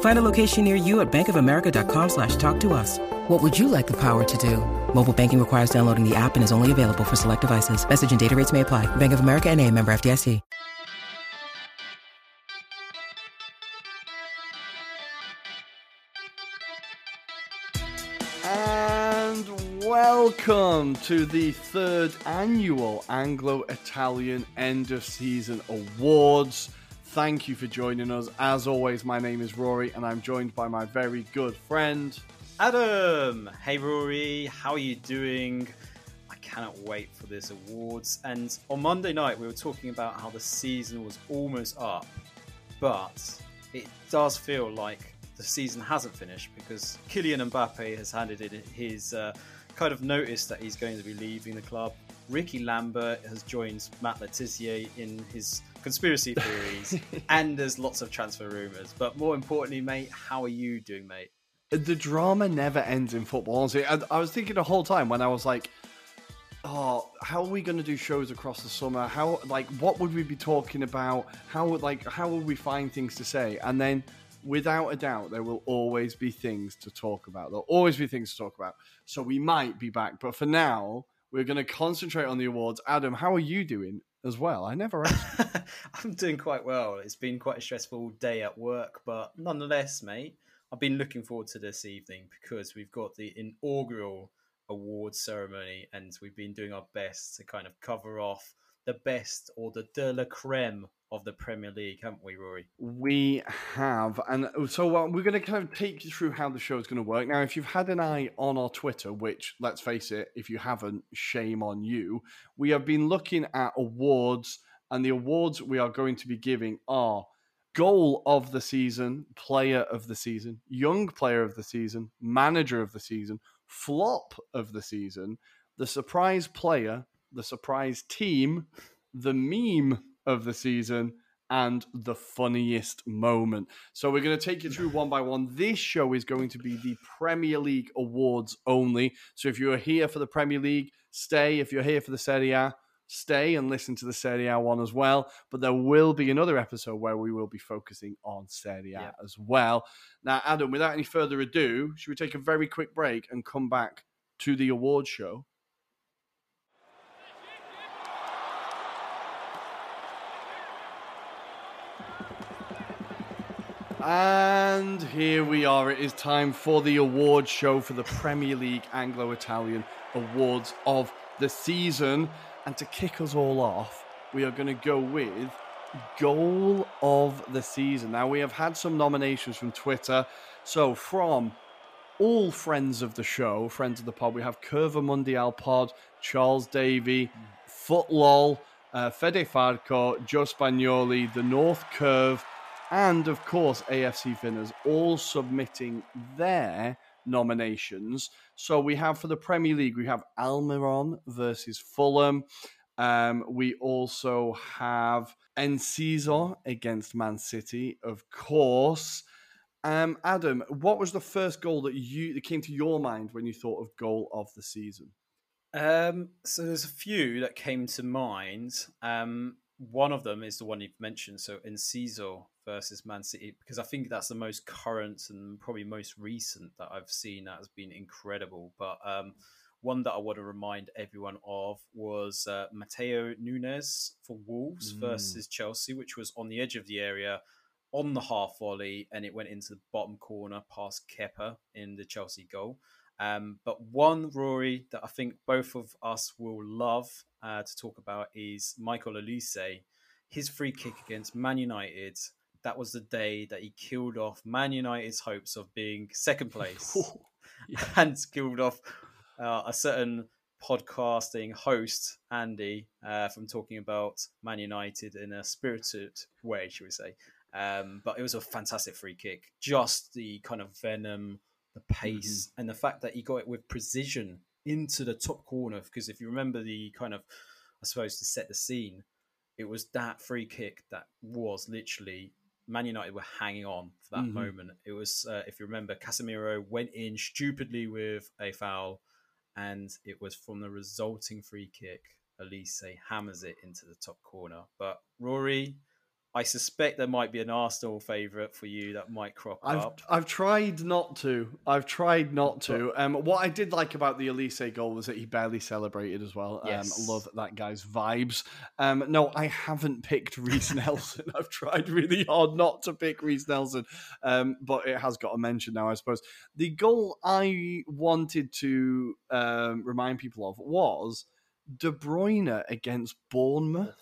Find a location near you at bankofamerica.com slash talk to us. What would you like the power to do? Mobile banking requires downloading the app and is only available for select devices. Message and data rates may apply. Bank of America and a member FDIC. And welcome to the third annual Anglo Italian End of Season Awards. Thank you for joining us. As always, my name is Ruairi, and I'm joined by my very good friend. Adam! Hey Ruairi, how are you doing? I cannot wait for this awards. And on Monday night, we were talking about how the season was almost up, but it does feel like the season hasn't finished because Kylian Mbappe has handed in his uh, kind of notice that he's going to be leaving the club. Ricky Lambert has joined Matt Le Tissier in his conspiracy theories, and there's lots of transfer rumours. But more importantly, mate, how are you doing, mate? The drama never ends in football. Honestly, I, I was thinking the whole time when I was like, "Oh, how are we going to do shows across the summer? How, like, what would we be talking about? How would, like, how would we find things to say?" And then, without a doubt, there will always be things to talk about. There'll always be things to talk about. So we might be back, but for now, we're going to concentrate on the awards. Adam, how are you doing as well? I never asked. I'm doing quite well. It's been quite a stressful day at work, but nonetheless, mate, I've been looking forward to this evening because we've got the inaugural award ceremony and we've been doing our best to kind of cover off the best or the de la creme of the Premier League, haven't we, Ruairi? We have, and so uh, we're going to kind of take you through how the show is going to work. Now, if you've had an eye on our Twitter, which let's face it, if you haven't, shame on you. We have been looking at awards, and the awards we are going to be giving are goal of the season, player of the season, young player of the season, manager of the season, flop of the season, the surprise player, the surprise team, the meme of the season, and the funniest moment. So we're going to take you through one by one. This show is going to be the Premier League awards only. So if you're here for the Premier League, stay. If you're here for the Serie A, stay and listen to the Serie A one as well. But there will be another episode where we will be focusing on Serie A Yeah. as well. Now, Adam, without any further ado, should we take a very quick break and come back to the award show? And here we are. It is time for the award show for the Premier League Anglo Italian Awards of the season. And to kick us all off, we are going to go with Goal of the Season. Now, we have had some nominations from Twitter. So, from all friends of the show, friends of the pod, we have Curva Mundial Pod, Charles Davey, Footlol, uh, Fede Farco, Joe Spagnoli, The North Curve, and of course AFC Finners all submitting their nominations. So we have for the Premier League, we have Almiron versus Fulham. Um, we also have Enciso against Man City, of course. Um, Adam, what was the first goal that you that came to your mind when you thought of goal of the season? Um, so there's a few that came to mind. Um, one of them is the one you've mentioned. So Enciso versus Man City, because I think that's the most current and probably most recent that I've seen that has been incredible. But um, one that I want to remind everyone of was uh, Matheus Nunes for Wolves mm. versus Chelsea, which was on the edge of the area on the half volley and it went into the bottom corner past Kepa in the Chelsea goal. Um, but one Ruairi that I think both of us will love uh, to talk about is Michael Olise. His free kick against Man United. That was the day that he killed off Man United's hopes of being second place and killed off uh, a certain podcasting host, Andy, uh, from talking about Man United in a spirited way, should we say. Um, but it was a fantastic free kick. Just the kind of venom, the pace, mm-hmm. and the fact that he got it with precision into the top corner. Because if you remember the kind of, I suppose, to set the scene, it was that free kick that was literally Man United were hanging on for that mm-hmm. moment. It was, uh, if you remember, Casemiro went in stupidly with a foul, and it was from the resulting free kick. Olise hammers it into the top corner. But Ruairi, I suspect there might be an Arsenal favourite for you that might crop I've, up. I've tried not to. I've tried not to. Um, what I did like about the Olise goal was that he barely celebrated as well. Um, yes. Um, love that guy's vibes. Um, no, I haven't picked Reiss Nelson. I've tried really hard not to pick Reiss Nelson, um, but it has got a mention now, I suppose. The goal I wanted to um, remind people of was De Bruyne against Bournemouth.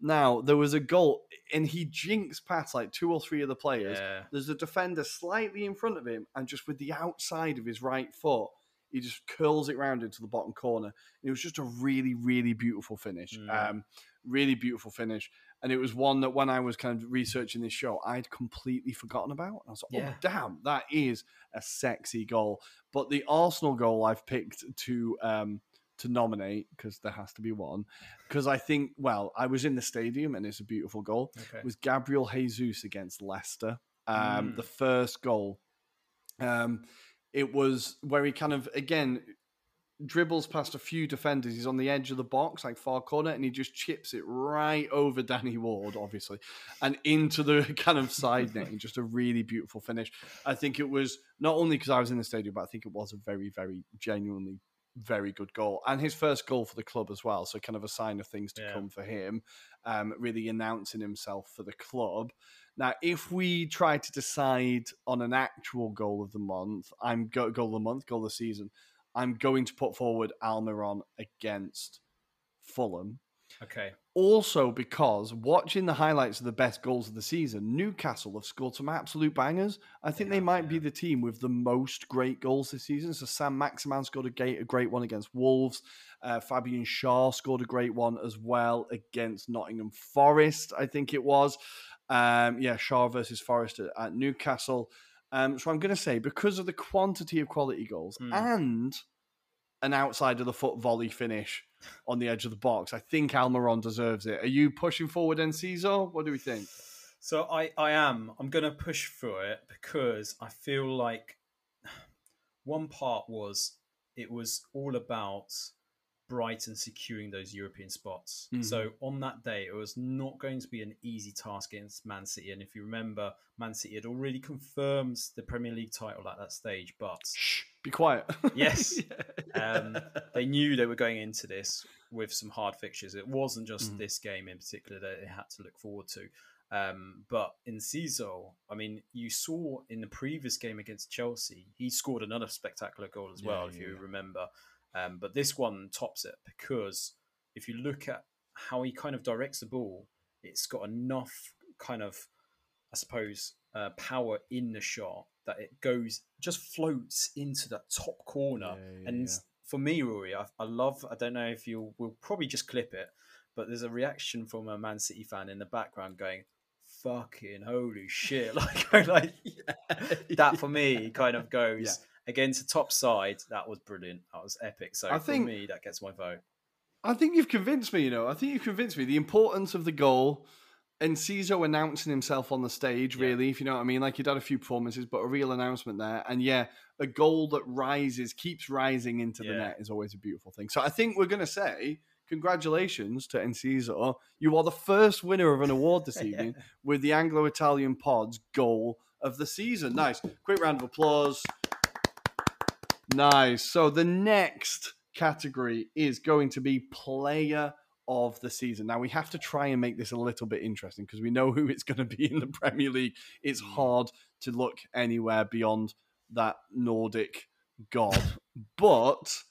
Now there was a goal, and he jinks past like two or three of the players. Yeah. There's a defender slightly in front of him, and just with the outside of his right foot, he just curls it round into the bottom corner. It was just a really, really beautiful finish. Mm. Um, really beautiful finish. And it was one that when I was kind of researching this show, I'd completely forgotten about. And I was like, oh, yeah. oh, damn, that is a sexy goal. But the Arsenal goal I've picked to um, to nominate because there has to be one. Because I think, well, I was in the stadium and it's a beautiful goal. Okay. It was Gabriel Jesus against Leicester. Um, mm. The first goal. Um, it was where he kind of again dribbles past a few defenders. He's on the edge of the box, like far corner, and he just chips it right over Danny Ward, obviously, and into the kind of side net. Just a really beautiful finish. I think it was not only because I was in the stadium, but I think it was a very, very genuinely very good goal and his first goal for the club as well. So kind of a sign of things to yeah. come for him, um, really announcing himself for the club. Now, if we try to decide on an actual goal of the month, I'm go- goal of the month, goal of the season. I'm going to put forward Almiron against Fulham Okay. Also, because watching the highlights of the best goals of the season, Newcastle have scored some absolute bangers. I think they, they might yeah. be the team with the most great goals this season. So Saint-Maximin scored a great, a great one against Wolves. Uh, Fabian Schär scored a great one as well against Nottingham Forest, I think it was. Um, yeah, Schär versus Forest at, at Newcastle. Um, so I'm going to say because of the quantity of quality goals mm. and an outside of the foot volley finish on the edge of the box. I think Almiron deserves it. Are you pushing forward Enciso? What do we think? So I, I am. I'm going to push for it because I feel like one part was it was all about Brighton securing those European spots. Mm-hmm. So on that day, it was not going to be an easy task against Man City. And if you remember, Man City had already confirmed the Premier League title at that stage. But shh, be quiet. yes, um, they knew they were going into this with some hard fixtures. It wasn't just mm-hmm. this game in particular that they had to look forward to. Um, but Enciso, I mean, you saw in the previous game against Chelsea, he scored another spectacular goal as well, yeah, if you yeah. remember. Um, but this one tops it because if you look at how he kind of directs the ball, it's got enough kind of, I suppose, uh, power in the shot that it goes just floats into that top corner. Yeah, yeah, and yeah. for me, Ruairi, I, I, love. I don't know if you will probably just clip it, but there's a reaction from a Man City fan in the background going, "Fucking holy shit!" Like, like that for me kind of goes against the top side, that was brilliant. That was epic. So I for think, me, that gets my vote. I think you've convinced me. You know, I think you've convinced me. The importance of the goal Enciso announcing himself on the stage, yeah. really, if you know what I mean. Like he'd had a few performances, but a real announcement there. And yeah, a goal that rises, keeps rising into yeah. the net is always a beautiful thing. So I think we're going to say congratulations to Enciso. You are the first winner of an award this evening with the Anglo Italian Pod's goal of the season. Nice. Quick round of applause. Nice. So the next category is going to be player of the season. Now we have to try and make this a little bit interesting because we know who it's going to be in the Premier League. It's Mm. hard to look anywhere beyond that Nordic god. but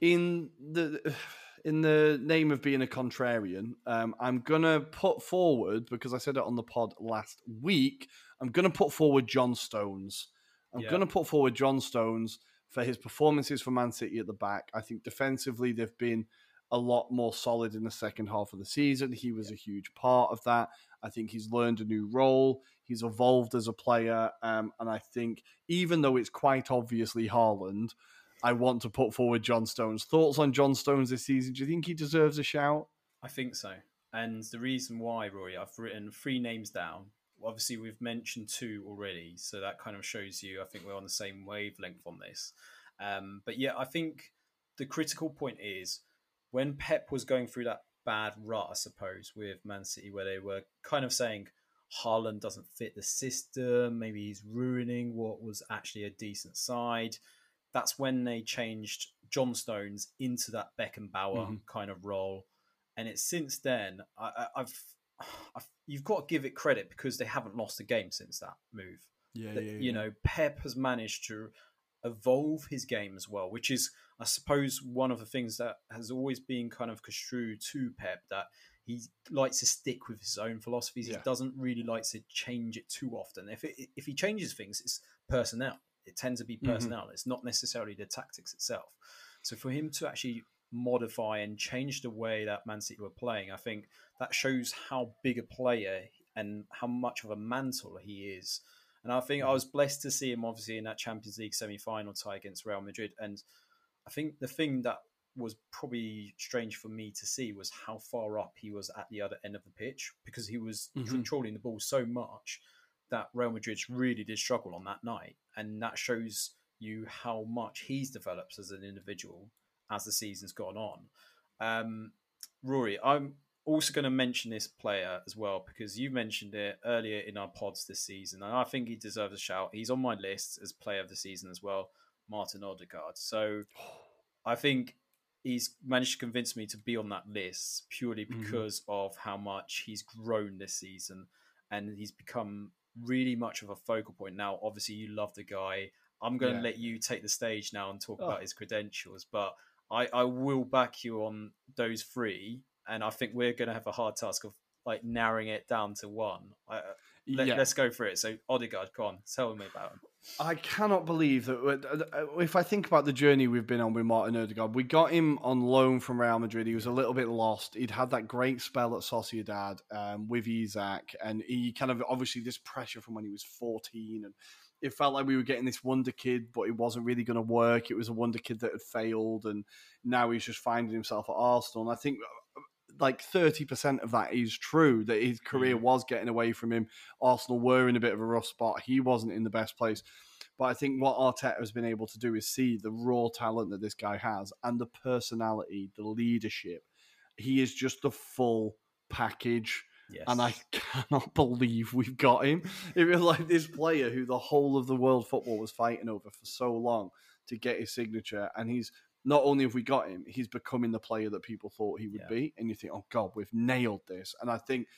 in the in the name of being a contrarian, um, I'm gonna put forward because I said it on the pod last week. I'm gonna put forward John Stones. I'm Yeah. gonna put forward John Stones for his performances for Man City at the back. I think defensively they've been a lot more solid in the second half of the season. He was a huge part of that. I think he's learned a new role. He's evolved as a player, um, and I think even though it's quite obviously Haaland, I want to put forward John Stones. Thoughts on John Stones this season? Do you think he deserves a shout? I think so. And the reason why, Ruairi, I've written three names down. Obviously, we've mentioned two already, so that kind of shows you I think we're on the same wavelength on this. Um, but yeah, I think the critical point is when Pep was going through that bad rut, I suppose, with Man City, where they were kind of saying Haaland doesn't fit the system, maybe he's ruining what was actually a decent side. That's when they changed John Stones into that Beckenbauer Mhm. kind of role and it's since then I, I, I've, I've you've got to give it credit because they haven't lost a game since that move. Yeah, That, you know, Pep has managed to evolve his game as well, which is, I suppose, one of the things that has always been kind of construed to Pep that he likes to stick with his own philosophies. Yeah. He doesn't really like to change it too often. If it, if he changes things, it's personnel. It tends to be Mhm. personnel. It's not necessarily the tactics itself. So for him to actually modify and change the way that Man City were playing, I think that shows how big a player and how much of a mantle he is. And I think I was blessed to see him obviously in that Champions League semi final tie against Real Madrid. And I think the thing that was probably strange for me to see was how far up he was at the other end of the pitch because he was Mhm. controlling the ball so much that Real Madrid really did struggle on that night. And that shows you how much he's developed as an individual as the season's gone on. Um, Ruairi, I'm also going to mention this player as well because you mentioned it earlier in our pods this season, and I think he deserves a shout. He's on my list as player of the season as well, Martin Odegaard. So I think he's managed to convince me to be on that list purely Mhm. because of how much he's grown this season and he's become really much of a focal point. Now, obviously, you love the guy. I'm going to Yeah. let you take the stage now and talk Oh. about his credentials, but I, I will back you on those three, and I think we're going to have a hard task of like narrowing it down to one. I, let, yeah. us go for it. So, Odegaard, go on, tell me about him. I cannot believe that. uh, If I think about the journey we've been on with Martin Odegaard, we got him on loan from Real Madrid. He was a little bit lost. He'd had that great spell at Sociedad um, with Isak, and he kind of obviously this pressure from when he was fourteen, and it felt like we were getting this wonder kid, but it wasn't really going to work. It was a wonder kid that had failed, and now he's just finding himself at Arsenal. And I think uh, like 30% of that is true that his career mm. was getting away from him. Arsenal were in a bit of a rough spot. He wasn't in the best place. But I think what Arteta has been able to do is see the raw talent that this guy has and the personality, the leadership. He is just the full package. Yes. And I cannot believe we've got him. It was like this player who the whole of the world football was fighting over for so long to get his signature. And he's not only have we got him, he's becoming the player that people thought he would Yeah. be. And you think, oh God, we've nailed this. And I think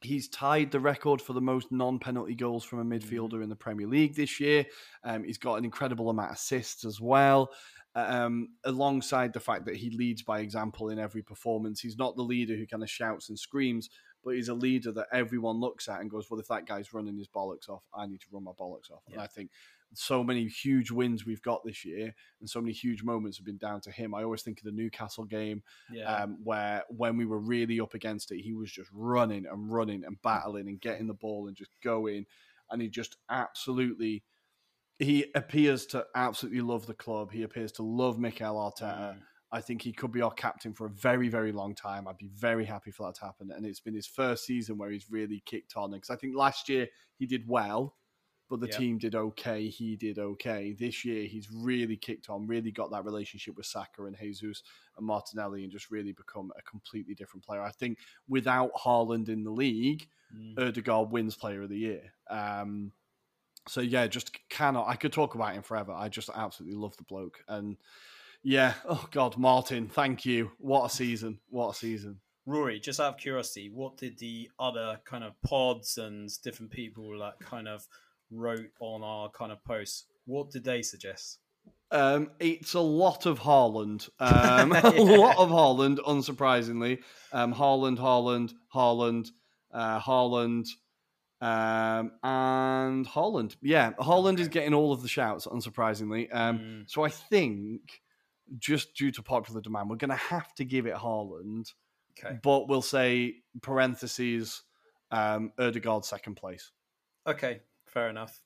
he's tied the record for the most non-penalty goals from a midfielder in the Premier League this year. Um, he's got an incredible amount of assists as well. Um, alongside the fact that he leads by example in every performance, he's not the leader who kind of shouts and screams, but he's a leader that everyone looks at and goes, "Well, if that guy's running his bollocks off, I need to run my bollocks off." And I think so many huge wins we've got this year, and so many huge moments have been down to him. I always think of the Newcastle game yeah. um, where when we were really up against it, he was just running and running and battling and getting the ball and just going, and he just absolutely. He appears to absolutely love the club. He appears to love Mikel Arteta. Mm. I think he could be our captain for a very, very long time. I'd be very happy for that to happen. And it's been his first season where he's really kicked on. Because I think last year he did well, but the Yeah. team did okay. He did okay. This year, he's really kicked on, really got that relationship with Saka and Jesus and Martinelli, and just really become a completely different player. I think without Haaland in the league, Mm. Odegaard wins Player of the Year. Um, so yeah, just cannot. I could talk about him forever. I just absolutely love the bloke, and yeah, oh god, Martin, thank you. What a season! What a season! Ruairi, just out of curiosity, what did the other kind of pods and different people like kind of wrote on our kind of posts? What did they suggest? Um, it's a lot of Haaland. Um, A lot of Haaland, unsurprisingly. Um, Haaland, Haaland, Haaland, uh, Haaland, um, and Haaland. Yeah, Haaland is getting all of the shouts, unsurprisingly. Um, Mm. So I think, just due to popular demand, we're going to have to give it Haaland, Okay. but we'll say parentheses um, Odegaard second place. Okay, fair enough.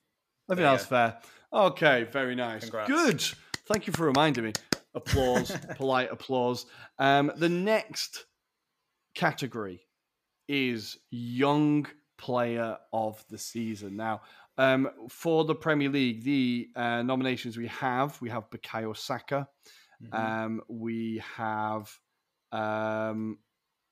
I think that's fair. Okay, very nice. Congrats. Good. Thank you for reminding me. Applause, polite applause. Um, the next category is young player of the season. Now, um, for the Premier League, the uh, nominations we have, we have Bukayo Saka. Mhm. Um, we have. Um,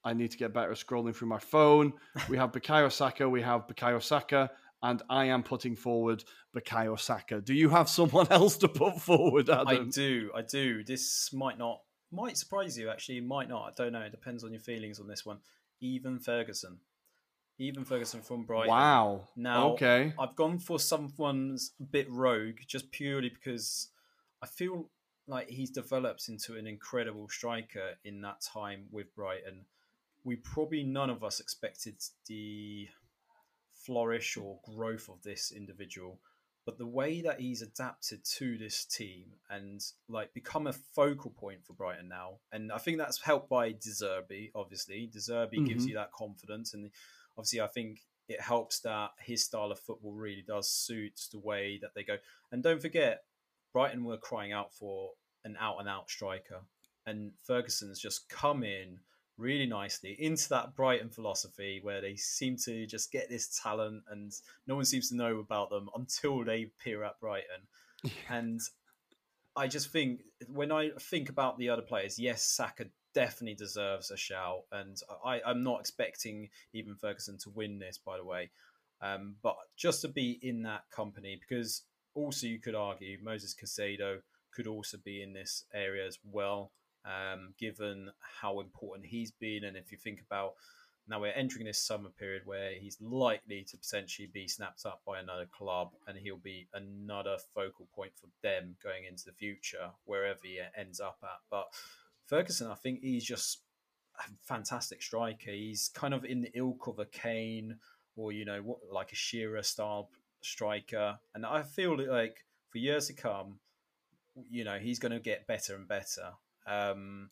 I need to get better at scrolling through my phone. We have Bukayo Saka. We have Bukayo Saka, and I am putting forward Bukayo Saka. Do you have someone else to put forward, Adam? I do, I do. This might not, might surprise you. Actually, might not. I don't know. It depends on your feelings on this one. Evan Ferguson, Evan Ferguson from Brighton. Wow. Now, okay. I've gone for someone's a bit rogue just purely because I feel like he's developed into an incredible striker in that time with Brighton. We probably none of us expected the flourish or growth of this individual, but the way that he's adapted to this team and like become a focal point for Brighton now, and I think that's helped by De Zerbi. Obviously, De Zerbi gives Mhm. you that confidence, and obviously, I think it helps that his style of football really does suit the way that they go. And don't forget, Brighton were crying out for an out and out striker, and Ferguson's just come in really nicely into that Brighton philosophy where they seem to just get this talent and no one seems to know about them until they appear at Brighton. And I just think when I think about the other players, yes, Saka definitely deserves a shout, and I, I'm not expecting Evan Ferguson to win this, by the way. Um, but just to be in that company, because also you could argue Moses Caicedo could also be in this area as well, um, given how important he's been, and if you think about now we're entering this summer period where he's likely to potentially be snapped up by another club and he'll be another focal point for them going into the future, wherever he ends up at. But Ferguson, I think he's just a fantastic striker. He's kind of in the ilk of a Kane or, you know, what like a Shearer style striker. And I feel like for years to come, you know, he's going to get better and better. Um,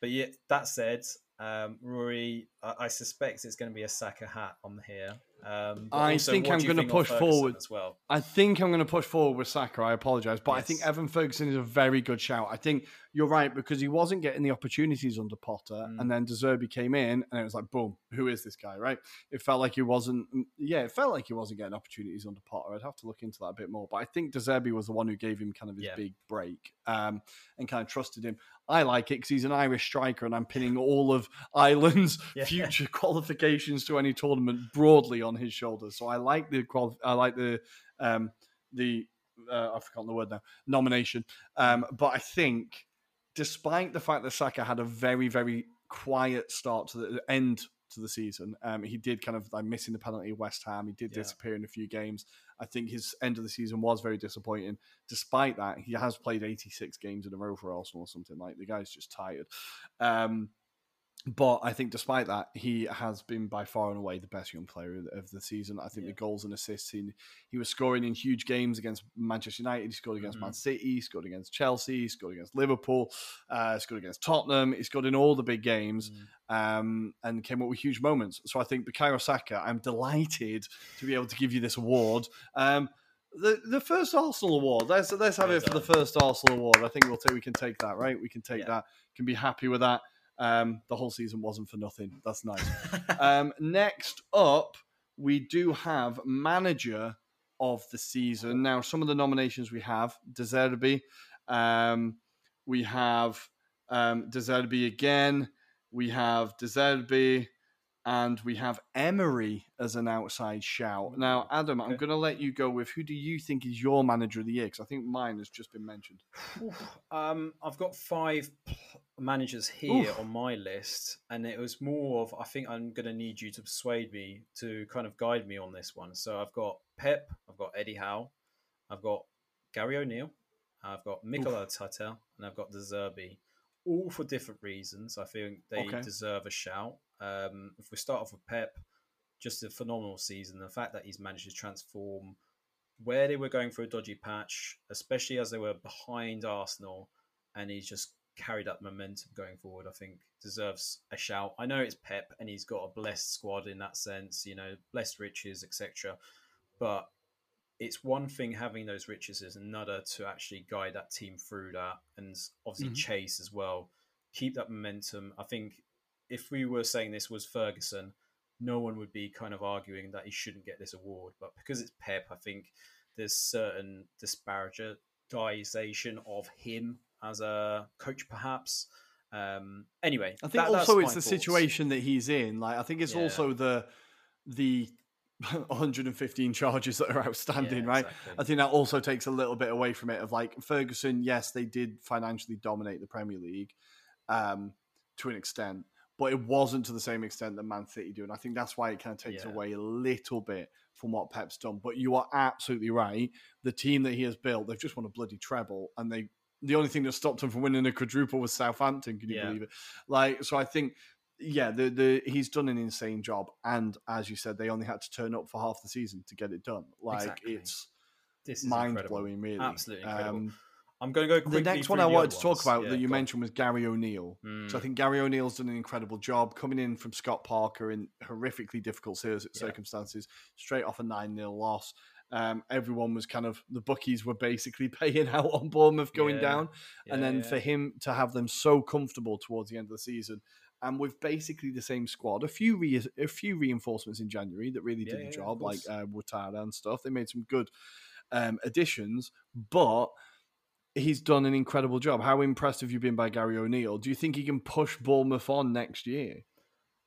but yeah, that said, um, Ruairi, I, I suspect it's going to be a Saka hat on here. Um, I also, think I'm gonna push forward. as well. I think I'm going to push forward with Saka. I apologize, but I think Evan Ferguson is a very good shout. I think you're right because he wasn't getting the opportunities under Potter, Mm. and then De Zerbi came in, and it was like, boom, who is this guy? Right? It felt like he wasn't. Yeah, it felt like he wasn't getting opportunities under Potter. I'd have to look into that a bit more, but I think De Zerbi was the one who gave him kind of his Yeah. big break um, and kind of trusted him. I like it because he's an Irish striker, and I'm pinning all of Ireland's Yeah. future qualifications to any tournament broadly on his shoulders. So I like the qual- I like the um, the uh, I've forgotten the word now nomination. Um, but I think, despite the fact that Saka had a very very quiet start to the end to the season, um, he did kind of like missing the penalty at West Ham. He did Yeah. disappear in a few games. I think his end of the season was very disappointing. Despite that, he has played 86 games in a row for Arsenal or something like. The guy's just tired. Um, but I think despite that, he has been by far and away the best young player of the season. I think Yeah. the goals and assists, he, he was scoring in huge games against Manchester United. He scored against Mhm. Man City, he scored against Chelsea, he scored against Liverpool, uh, scored against Tottenham. He scored in all the big games Mm. um, and came up with huge moments. So I think Bukayo Saka, I'm delighted to be able to give you this award. Um, the the first Arsenal award. Let's let's have it for the first Arsenal award. I think we'll take we can take that right. We can take Yeah. that. Can be happy with that. Um, the whole season wasn't for nothing. That's nice. um, next up, we do have manager of the season. Now, some of the nominations we have: De Zerbi, um, we have um, De again, we have De Zerbi, and we have Emery as an outside shout. Now, Adam, I'm going to let you go with who do you think is your manager of the year? Because I think mine has just been mentioned. Um, I've got five managers here Oof. on my list, and it was more of I think I'm going to need you to persuade me to kind of guide me on this one. So I've got Pep, I've got Eddie Howe, I've got Gary O'Neill, I've got Mikel Arteta, and I've got De Zerbi. All for different reasons. I think they Okay. deserve a shout. Um, if we start off with Pep, just a phenomenal season. The fact that he's managed to transform where they were going for a dodgy patch, especially as they were behind Arsenal, and he's just carried up momentum going forward. I think deserves a shout. I know it's Pep, and he's got a blessed squad in that sense, you know, blessed riches, etc. But it's one thing having those riches, is another to actually guide that team through that, and obviously Mhm. chase as well, keep that momentum. I think if we were saying this was Ferguson, no one would be kind of arguing that he shouldn't get this award. But because it's Pep, I think there's certain disparagization of him as a coach, perhaps. Um, anyway, I think that- also it's the thoughts. situation that he's in. Like I think it's Yeah. also the the 115 charges that are outstanding, Yeah, right? exactly. I think that also takes a little bit away from it. Of like Ferguson, yes, they did financially dominate the Premier League um, to an extent, but it wasn't to the same extent that Man City do, and I think that's why it kind of takes Yeah. away a little bit from what Pep's done. But you are absolutely right. The team that he has built, they've just won a bloody treble, and they. The only thing that stopped him from winning a quadruple was Southampton. Can you Yeah. believe it? Like, so I think yeah, the the he's done an insane job, and as you said, they only had to turn up for half the season to get it done. Like Exactly. it's This is mind incredible. blowing, really. Absolutely incredible. Um, I'm going to go the next one I wanted to talk about Yeah, that you on. mentioned was Gary O'Neill. So I Mm. think Gary O'Neill's done an incredible job coming in from Scott Parker in horrifically difficult cir- circumstances, straight off a 9 0 loss. Um, everyone was kind of, the bookies were basically paying out on Bournemouth going Yeah. down. and Yeah, then yeah. for him to have them so comfortable towards the end of the season and with basically the same squad, a few re- a few reinforcements in January that really did the job, like uh, Ouattara and stuff. They made some good um, additions, but he's done an incredible job. How impressed have you been by Gary O'Neill? Do you think he can push Bournemouth on next year?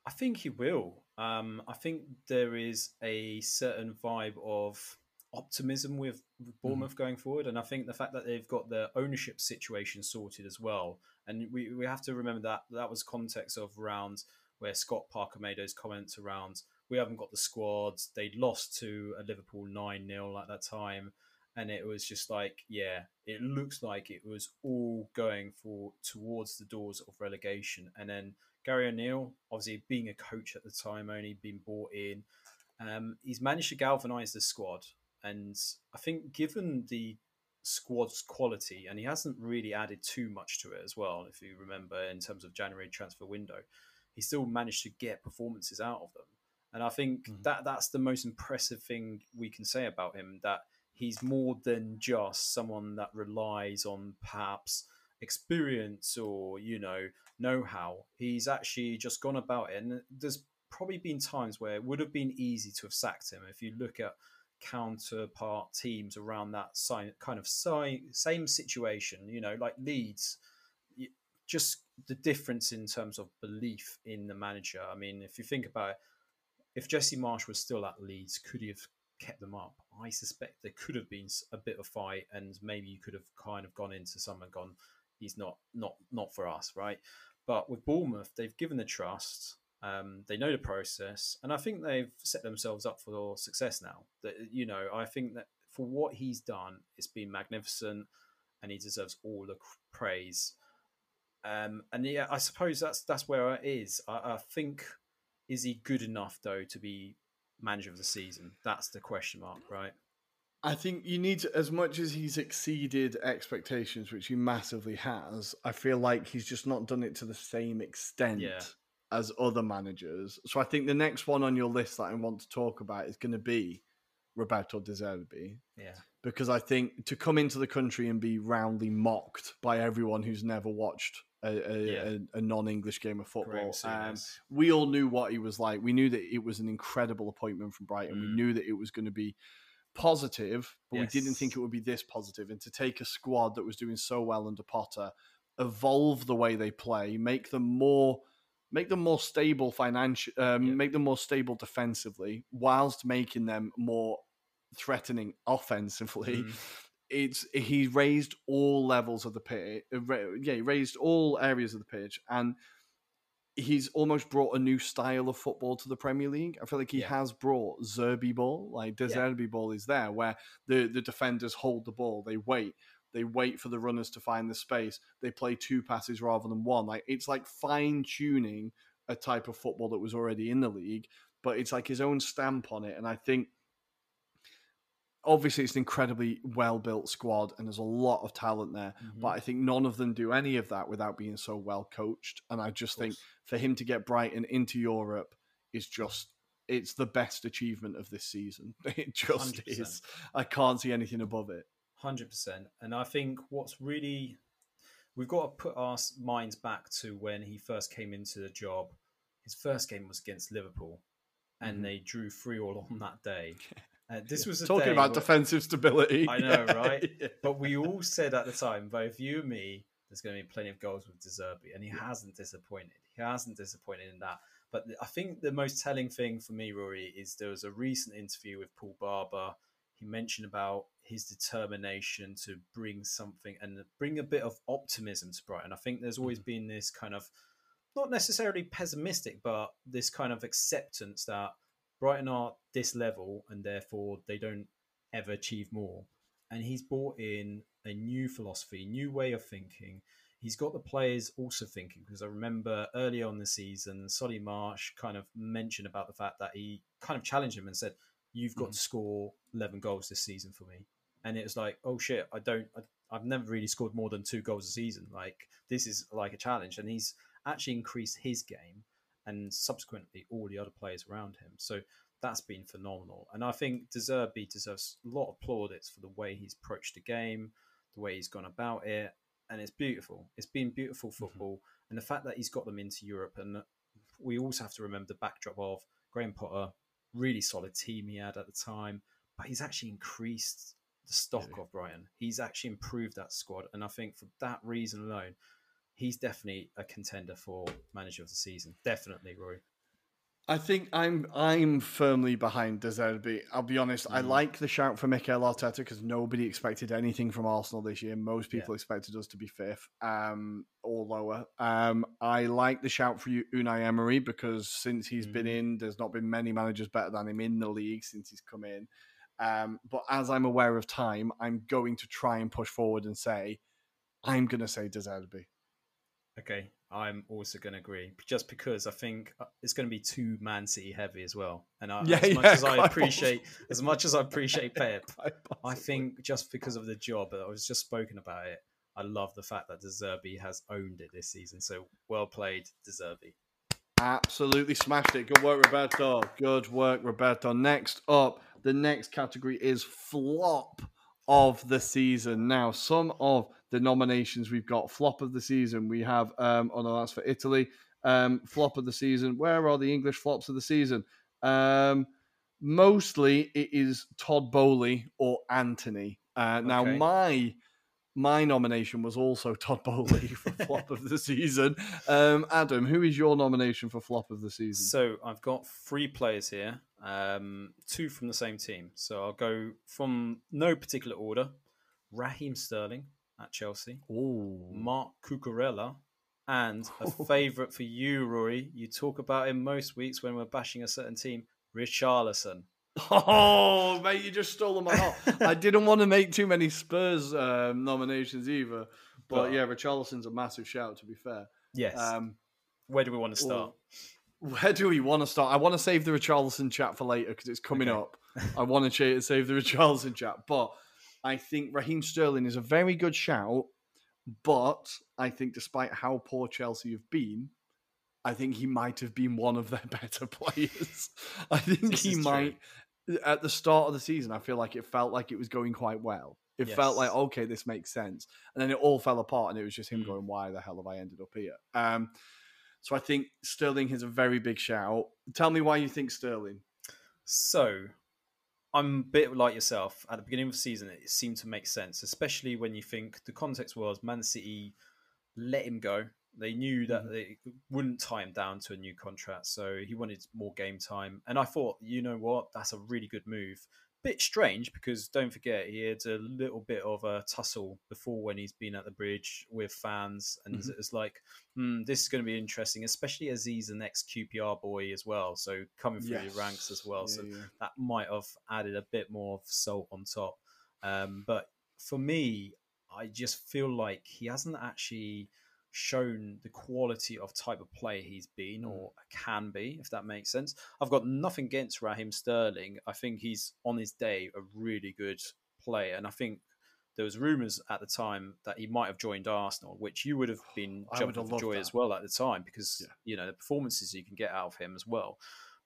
I think he will. Um, I think there is a certain vibe of optimism with. Bournemouth going forward, and I think the fact that they've got their ownership situation sorted as well, and we, we have to remember that that was context of rounds where Scott Parker made those comments around we haven't got the squads. They'd lost to a Liverpool nine 0 at that time, and it was just like, yeah, it looks like it was all going for towards the doors of relegation, and then Gary O'Neill, obviously being a coach at the time, only been brought in, um, he's managed to galvanise the squad, and I think given the squad's quality, and he hasn't really added too much to it as well. If you remember, in terms of January transfer window, he still managed to get performances out of them, and I think mm-hmm. that that's the most impressive thing we can say about him. That he's more than just someone that relies on perhaps experience or you know know-how. He's actually just gone about it, and there's probably been times where it would have been easy to have sacked him if you look at counterpart teams around that si- kind of si- same situation. You know, like Leeds, just the difference in terms of belief in the manager. I mean, if you think about it, if Jesse Marsch was still at Leeds, could he have kept them up? I suspect there could have been a bit of fight, and maybe you could have kind of gone into some and gone, he's not not not for us, right? But with Bournemouth, they've given the trust. Um, they know the process, and I think they've set themselves up for success now. That you know, I think that for what he's done, it's been magnificent, and he deserves all the praise. Um, and yeah, I suppose that's that's where it is. I, I think is he good enough though to be manager of the season? That's the question mark, right? I think you need to, as much as he's exceeded expectations, which he massively has. I feel like he's just not done it to the same extent Yeah. As other managers. So I think the next one on your list that I want to talk about is going to be Roberto De Zerbi, Yeah, because I think to come into the country and be roundly mocked by everyone who's never watched a, a, Yeah. a, a non-English game of football. Um, we all knew what he was like. We knew that it was an incredible appointment from Brighton. We Mm. knew that it was going to be positive, but Yes. we didn't think it would be this positive. And to take a squad that was doing so well under Potter, evolve the way they play, make them more make them more stable financially, um, Yeah. make them more stable defensively whilst making them more threatening offensively Mhm. it's he raised all levels of the pitch yeah he raised all areas of the pitch and he's almost brought a new style of football to the Premier League. I feel like he Yeah. has brought Zerbi ball, like the Yeah. Zerbi ball is there, where the, the defenders hold the ball, they wait, they wait for the runners to find the space, they play two passes rather than one. Like it's like fine tuning a type of football that was already in the league, but it's like his own stamp on it. And I think obviously it's an incredibly well built squad and there's a lot of talent there. Mm-hmm. But I think none of them do any of that without being so well coached. And I just think for him to get Brighton into Europe is just it's the best achievement of this season. It just 100%. is. I can't see anything above it. Hundred percent, and I think what's really we've got to put our minds back to when he first came into the job. His first game was against Liverpool, and Mhm. they drew three all on that day. Uh, this was a Talking about where- defensive stability. I know, Yeah, right? yeah. But we all said at the time, both you and me, there's going to be plenty of goals with De Zerbi, and he hasn't disappointed. He hasn't disappointed in that. But I think the most telling thing for me, Ruairi, is there was a recent interview with Paul Barber. He mentioned about his determination to bring something and bring a bit of optimism to Brighton. I think there's always mm-hmm. been this kind of not necessarily pessimistic, but this kind of acceptance that Brighton are this level and therefore they don't ever achieve more. And he's brought in a new philosophy, new way of thinking. He's got the players also thinking because I remember early on the season, Solly March kind of mentioned about the fact that he kind of challenged him and said, "You've got mm-hmm. to score 11 goals this season for me." And it was like, "Oh shit, I don't. I, I've never really scored more than two goals a season. Like this is like a challenge." And he's actually increased his game and subsequently all the other players around him. So that's been phenomenal. And I think De Zerbi deserves a lot of plaudits for the way he's approached the game, the way he's gone about it. And it's beautiful. It's been beautiful mm-hmm. football. And the fact that he's got them into Europe. And we also have to remember the backdrop of Graham Potter, really solid team he had at the time. But he's actually increased the stock of Brighton. He's actually improved that squad. And I think for that reason alone, he's definitely a contender for manager of the season. Definitely, Roy. I think I'm I'm firmly behind De Zerbi. I'll be honest. Mm. I like the shout for Mikel Arteta because nobody expected anything from Arsenal this year. Most people expected us to be fifth um, or lower. Um, I like the shout for you, Unai Emery because since he's been Mhm. in, there's not been many managers better than him in the league since he's come in. Um, but as I'm aware of time, I'm going to try and push forward and say I'm going to say De Zerbi. Okay, I'm also going to agree, just because I think uh, it's going to be too Man City heavy as well. And I, Yeah, as much yeah, as I appreciate, as much as I appreciate Pep, I think just because of the job, I was just spoken about it. I love the fact that De Zerbi has owned it this season. So well played, De Zerbi. Absolutely smashed it. Good work, Roberto. Good work, Roberto. Next up, the next category is flop of the season. Now, some of the nominations we've got flop of the season. We have, um, oh no, that's for Italy. Um, flop of the season. Where are the English flops of the season? Um, mostly it is Todd Boehly or Anthony. Uh, now, Okay. my my nomination was also Todd Boehly for flop of the season. Um, Adam, who is your nomination for flop of the season? So I've got three players here, um, two from the same team. So I'll go from no particular order. Raheem Sterling at Chelsea. Ooh. Marc Cucurella, and a favourite for you, Ruairi. You talk about him most weeks when we're bashing a certain team, Richarlison. Oh, mate, you just stole my heart. I didn't want to make too many Spurs um, nominations either. But, But- yeah, Richarlison's a massive shout, to be fair. Yes. Um, Where do we want to start? Where do we want to start? I want to save the Richarlison chat for later because it's coming Okay. up. I want to save the Richarlison chat, but I think Raheem Sterling is a very good shout. But I think, despite how poor Chelsea have been, I think he might have been one of their better players. I think This he is true. might. At the start of the season, I feel like it felt like it was going quite well. It felt like okay, this makes sense, and then it all fell apart, and it was just him Mm. going, "Why the hell have I ended up here?" Um, so I think Sterling is a very big shout. Tell me why you think Sterling. So, I'm a bit like yourself. At the beginning of the season, it seemed to make sense, especially when you think the context was Man City let him go. They knew that mm-hmm. they wouldn't tie him down to a new contract, so he wanted more game time. And I thought, you know what, that's a really good move bit strange because don't forget he had a little bit of a tussle before when he's been at the bridge with fans, and mm-hmm. it's like hmm, this is going to be interesting, especially as he's the next QPR boy as well. So coming through yes. the ranks as well, yeah, so yeah. that might have added a bit more of salt on top. Um, but for me, I just feel like he hasn't actually shown the quality of type of player he's been mm. or can be, if that makes sense. I've got nothing against Raheem Sterling. I think he's on his day a really good player, and I think there was rumours at the time that he might have joined Arsenal, which you would have been jumping for joy that. as well at the time because yeah. you know the performances you can get out of him as well.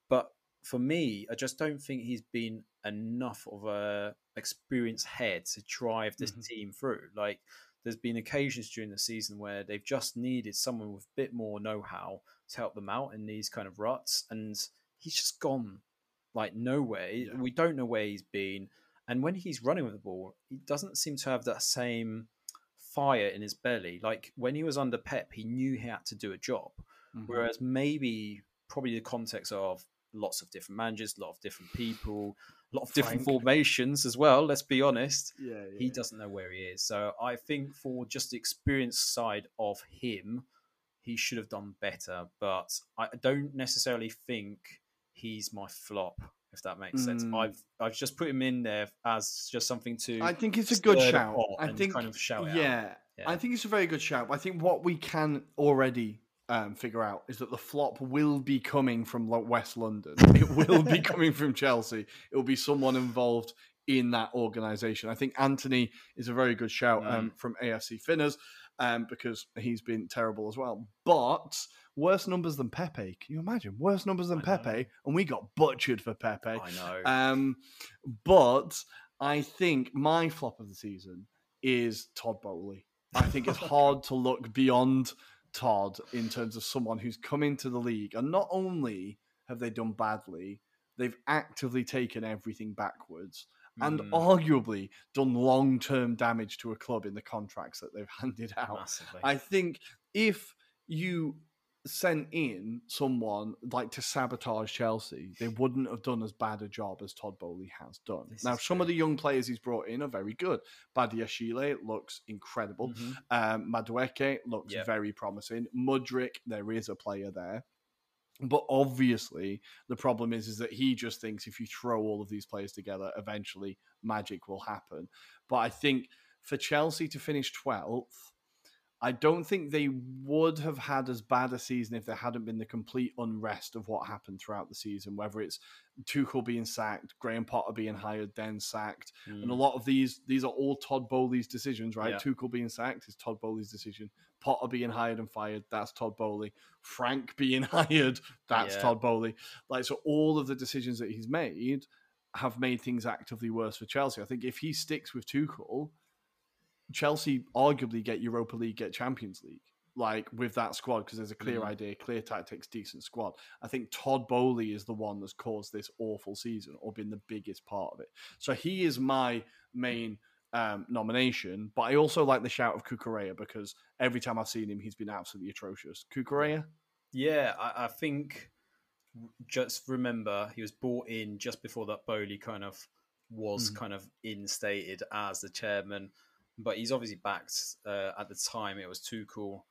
But for me, I just don't think he's been enough of a experienced head to drive this mm-hmm. team through. Like there's been occasions during the season where they've just needed someone with a bit more know-how to help them out in these kind of ruts, and he's just gone like nowhere. Yeah. We don't know where he's been, and when he's running with the ball, he doesn't seem to have that same fire in his belly. Like when he was under Pep, he knew he had to do a job, mm-hmm. whereas maybe probably the context of lots of different managers, a lot of different people, a lot of different Frank. formations as well. Let's be honest. Yeah, yeah, he doesn't know where he is. So I think for just the experience side of him, he should have done better. But I don't necessarily think he's my flop. If that makes mm. sense, I've I've just put him in there as just something to. I think it's a good shout. I think kind of shout yeah, yeah, I think it's a very good shout. I think what we can already um, figure out is that the flop will be coming from West London. It will be coming from Chelsea. It will be someone involved in that organisation. I think Antony is a very good shout um, mm. from AFC Finners um, because he's been terrible as well. But worse numbers than Pepe. Can you imagine? Worse numbers than Pepe, and we got butchered for Pepe. I know. Um, but I think my flop of the season is Todd Boehly. I think it's hard to look beyond Todd in terms of someone who's come into the league and not only have they done badly, they've actively taken everything backwards and mm. arguably done long term damage to a club in the contracts that they've handed out. Massively. I think if you sent in someone like to sabotage Chelsea, they wouldn't have done as bad a job as Todd Boehly has done. This now, some of the young players he's brought in are very good. Badiashile looks incredible. Mm-hmm. Um, Madueke looks yep. very promising. Mudryk, there is a player there. But obviously, the problem is is that he just thinks if you throw all of these players together, eventually magic will happen. But I think for Chelsea to finish twelfth I don't think they would have had as bad a season if there hadn't been the complete unrest of what happened throughout the season, whether it's Tuchel being sacked, Graham Potter being hired, then sacked. Mm. And a mm. lot of these, these are all Todd Boehly's decisions, right? Yeah. Tuchel being sacked is Todd Boehly's decision. Potter being hired and fired, that's Todd Boehly. Frank being hired, that's yeah. Todd Boehly. Like, so all of the decisions that he's made have made things actively worse for Chelsea. I think if he sticks with Tuchel, Chelsea arguably get Europa League, get Champions League, like with that squad because there's a clear mm. idea, clear tactics, decent squad. I think Todd Boehly is the one that's caused this awful season or been the biggest part of it. So he is my main um, nomination, but I also like the shout of Cucurella because every time I've seen him, he's been absolutely atrocious. Cucurella, Yeah, I, I think just remember he was brought in just before that Boehly kind of was mm. kind of instated as the chairman but he's obviously backed. Uh, at the time, it was Tuchel.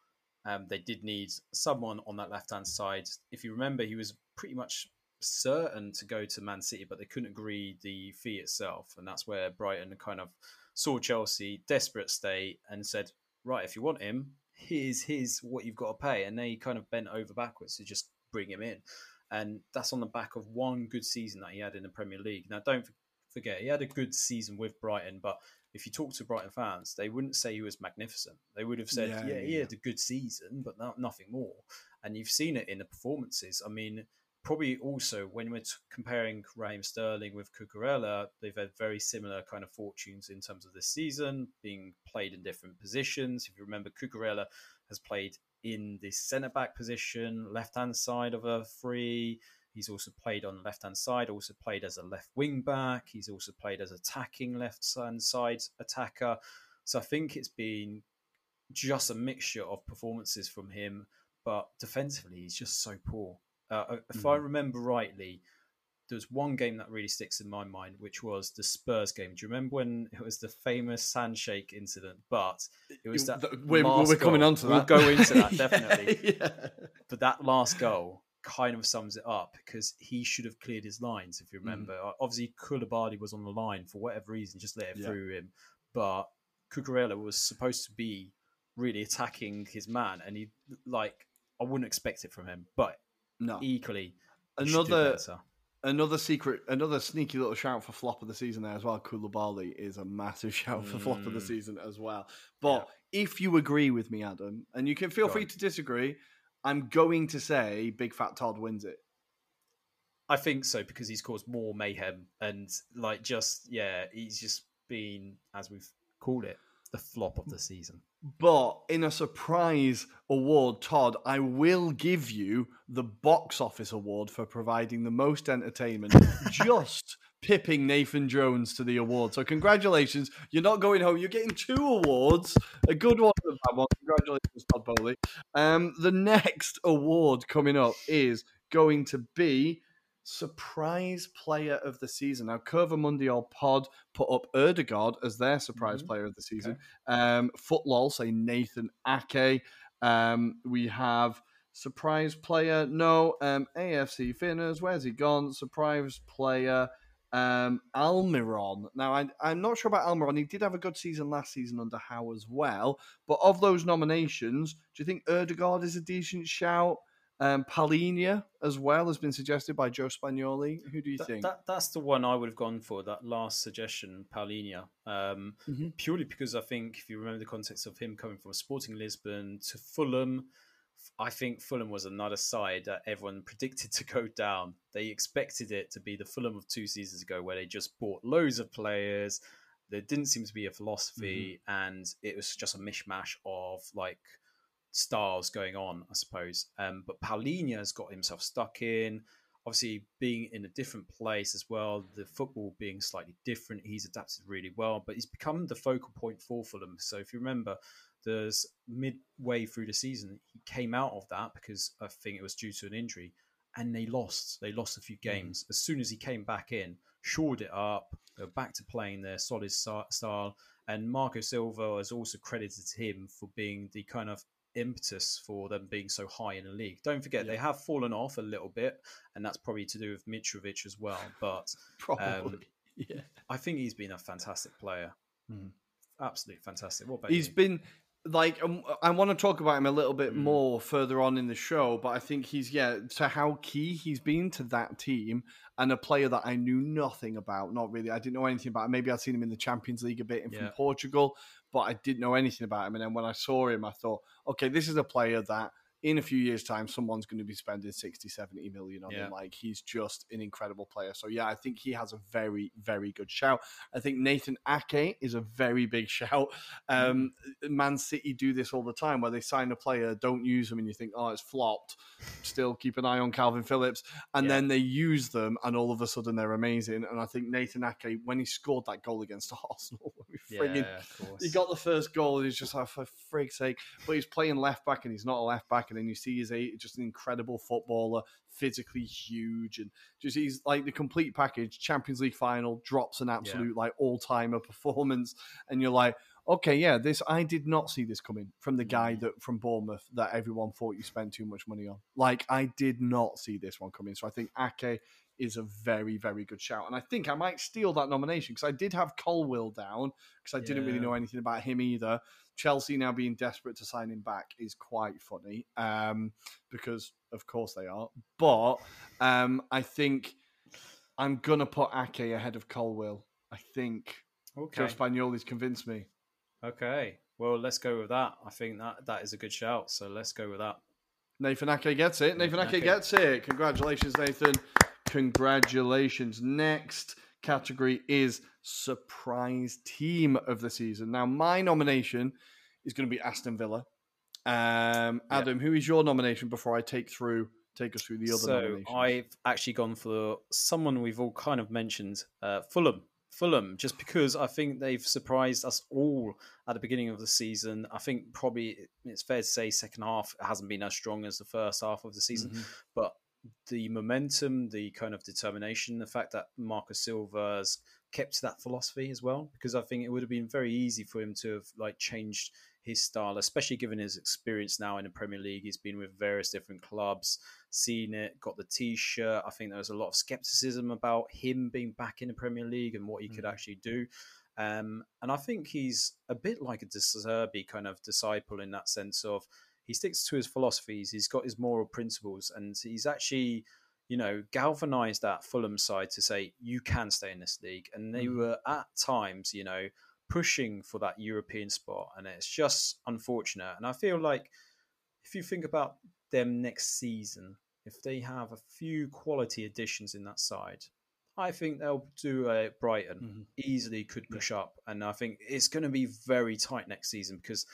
Um, they did need someone on that left hand side. If you remember, he was pretty much certain to go to Man City, but they couldn't agree the fee itself, and that's where Brighton kind of saw Chelsea desperate state and said, "Right, if you want him, here's here's what you've got to pay," and they kind of bent over backwards to just bring him in, and that's on the back of one good season that he had in the Premier League. Now, don't forget he had a good season with Brighton, but if you talk to Brighton fans, they wouldn't say he was magnificent. They would have said, yeah, yeah, he had a good season, but not, nothing more. And you've seen it in the performances. I mean, probably also when we're t- comparing Raheem Sterling with Cucurella, they've had very similar kind of fortunes in terms of this season, being played in different positions. If you remember, Cucurella has played in the centre back position, left hand side of a free. He's also played on the left hand side, also played as a left wing back. He's also played as attacking left hand side attacker. So I think it's been just a mixture of performances from him, but defensively, he's just so poor. Uh, if mm. I remember rightly, there was one game that really sticks in my mind, which was the Spurs game. Do you remember when it was the famous handshake incident? But it was that we're, we're coming on to that. We'll go into that definitely. yeah, yeah. But that last goal kind of sums it up because he should have cleared his lines. If you mm. remember, mm. obviously Koulibaly was on the line for whatever reason, just let it yeah. through him. But Cucurella was supposed to be really attacking his man, and he like I wouldn't expect it from him, but no, equally another another secret, another sneaky little shout for flop of the season there as well. Koulibaly is a massive shout for mm. flop of the mm. season as well. But yeah. if you agree with me, Adam, and you can feel Go free on. to disagree, I'm going to say Big Fat Todd wins it. I think so because he's caused more mayhem and like just yeah, he's just been as we've called it the flop of the season. But in a surprise award, Todd, I will give you the box office award for providing the most entertainment, just pipping Nathan Jones to the award. So congratulations. You're not going home. You're getting two awards. A good one and a bad one. Congratulations, Todd Boehly. Um, the next award coming up is going to be surprise player of the season. Now, Curva Mundial Pod put up Ødegaard as their surprise mm-hmm. player of the season. Okay. Um, Footlol say Nathan Ake. Um, we have surprise player. No, um, AFC Finners. Where's he gone? Surprise player. Um, Almiron. Now, I, I'm not sure about Almiron. He did have a good season last season under Howe as well. But of those nominations, do you think Ødegaard is a decent shout? Um, Palhinha as well has been suggested by Joe Spagnoli. Who do you that, think? That, that's the one I would have gone for. That last suggestion, Palhinha, um, mm-hmm. purely because I think if you remember the context of him coming from Sporting Lisbon to Fulham, I think Fulham was another side that everyone predicted to go down. They expected it to be the Fulham of two seasons ago, where they just bought loads of players. There didn't seem to be a philosophy, mm-hmm. and it was just a mishmash of like styles going on, I suppose. Um, but Palhinha has got himself stuck in. Obviously, being in a different place as well, the football being slightly different, he's adapted really well. But he's become the focal point for Fulham. So if you remember, there's midway through the season, he came out of that because I think it was due to an injury, and they lost. They lost a few mm. games. Mm. As soon as he came back in, shored it up, they were back to playing their solid style. And Marco Silva has also credited him for being the kind of impetus for them being so high in the league. Don't forget yeah. they have fallen off a little bit, and that's probably to do with Mitrovic as well. But um, yeah, I think he's been a fantastic player. Mm. Absolutely fantastic. What about he's you? been like um, I want to talk about him a little bit mm. more further on in the show, but I think he's yeah to how key he's been to that team and a player that I knew nothing about. Not really, I didn't know anything about. Him. Maybe I'd seen him in the Champions League a bit yeah. from Portugal, but I didn't know anything about him. And then when I saw him, I thought, okay, this is a player that in a few years' time, someone's going to be spending 60, 70 million on yeah. him. Like, he's just an incredible player. So, yeah, I think he has a very, very good shout. I think Nathan Ake is a very big shout. Um, mm. Man City do this all the time where they sign a player, don't use them, and you think, oh, it's flopped. Still keep an eye on Kalvin Phillips. And yeah. then they use them, and all of a sudden they're amazing. And I think Nathan Ake, when he scored that goal against Arsenal, yeah, he got the first goal, and he's just like, for frig's sake. But he's playing left back, and he's not a left back and then you see he's a just an incredible footballer, physically huge, and just he's like the complete package. Champions League final drops an absolute yeah. like all timer performance, and you're like, okay, yeah, this I did not see this coming from the guy mm. that from Bournemouth that everyone thought you spent too much money on. Like I did not see this one coming. So I think Ake is a very, very good shout. And I think I might steal that nomination because I did have Colwill down because I didn't really know anything about him either. Chelsea now being desperate to sign him back is quite funny um, because, of course, they are. But um, I think I'm going to put Ake ahead of Colwill. I think okay. Joe Spagnoli's convinced me. Okay. Well, let's go with that. I think that that is a good shout. So let's go with that. Nathan Ake gets it. Nathan, Nathan Ake gets it. Congratulations, Nathan. Congratulations. Next category is surprise team of the season. Now, my nomination is going to be Aston Villa. Um, Adam, yep. who is your nomination before I take through take us through the other so. I've actually gone for someone we've all kind of mentioned, uh, Fulham. Fulham, just because I think they've surprised us all at the beginning of the season. I think probably it's fair to say second half hasn't been as strong as the first half of the season, Mm-hmm. but the momentum, the kind of determination, the fact that Marcus Silva's kept that philosophy as well, because I think it would have been very easy for him to have like changed his style, especially given his experience now in the Premier League. He's been with various different clubs, seen it, got the T-shirt. I think there was a lot of skepticism about him being back in the Premier League and what he could actually do. Um, and I think he's a bit like a De Zerbi kind of disciple in that sense of he sticks to his philosophies. He's got his moral principles, and he's actually, you know, galvanized that Fulham side to say you can stay in this league. And they mm. were at times, you know, pushing for that European spot, and it's just unfortunate. And I feel like if you think about them next season, if they have a few quality additions in that side, I think they'll do a Brighton mm-hmm. easily could push up, and I think it's going to be very tight next season because,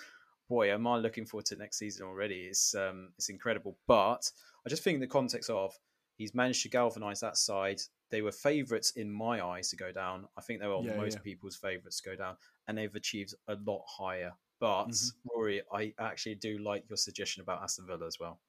boy, am I looking forward to next season already. It's um, it's incredible, but I just think in the context of he's managed to galvanise that side. They were favourites in my eyes to go down. I think they were Yeah, most yeah. people's favourites to go down, and they've achieved a lot higher. But Mm-hmm. Ruairi, I actually do like your suggestion about Aston Villa as well.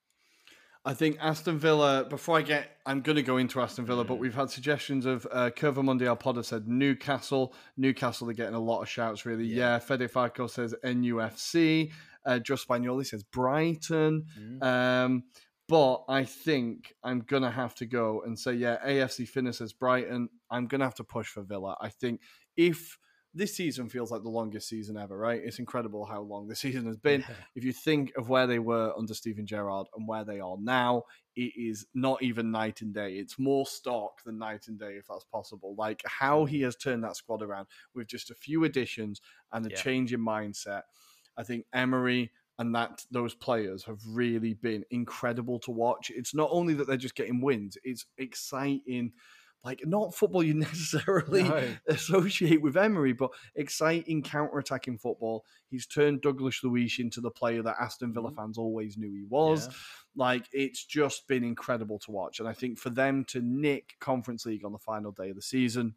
I think Aston Villa. Before I get, I'm going to go into Aston Villa, Mm. but we've had suggestions of uh, Curva Mundial Pod have said Newcastle. Newcastle They're getting a lot of shouts, really. Yeah, Yeah. Fede Farco says NUFC. Uh, Just Spagnoli says Brighton. Mm. Um, but I think I'm gonna have to go and say, yeah, AFC Finner says Brighton. I'm gonna have to push for Villa. I think if this season feels like the longest season ever, right? It's incredible how long the season has been. If you think of where they were under Steven Gerrard and where they are now, it is not even night and day. It's more stock than night and day, if that's possible. Like how he mm. has turned that squad around with just a few additions and a Yeah. change in mindset. I think Emery and that those players have really been incredible to watch. It's not only that they're just getting wins; it's exciting. Like not football you necessarily No. associate with Emery, but exciting counter-attacking football. He's turned Douglas Luiz into the player that Aston Villa mm-hmm. fans always knew he was. Yeah. Like it's just been incredible to watch, and I think for them to nick Conference League on the final day of the season,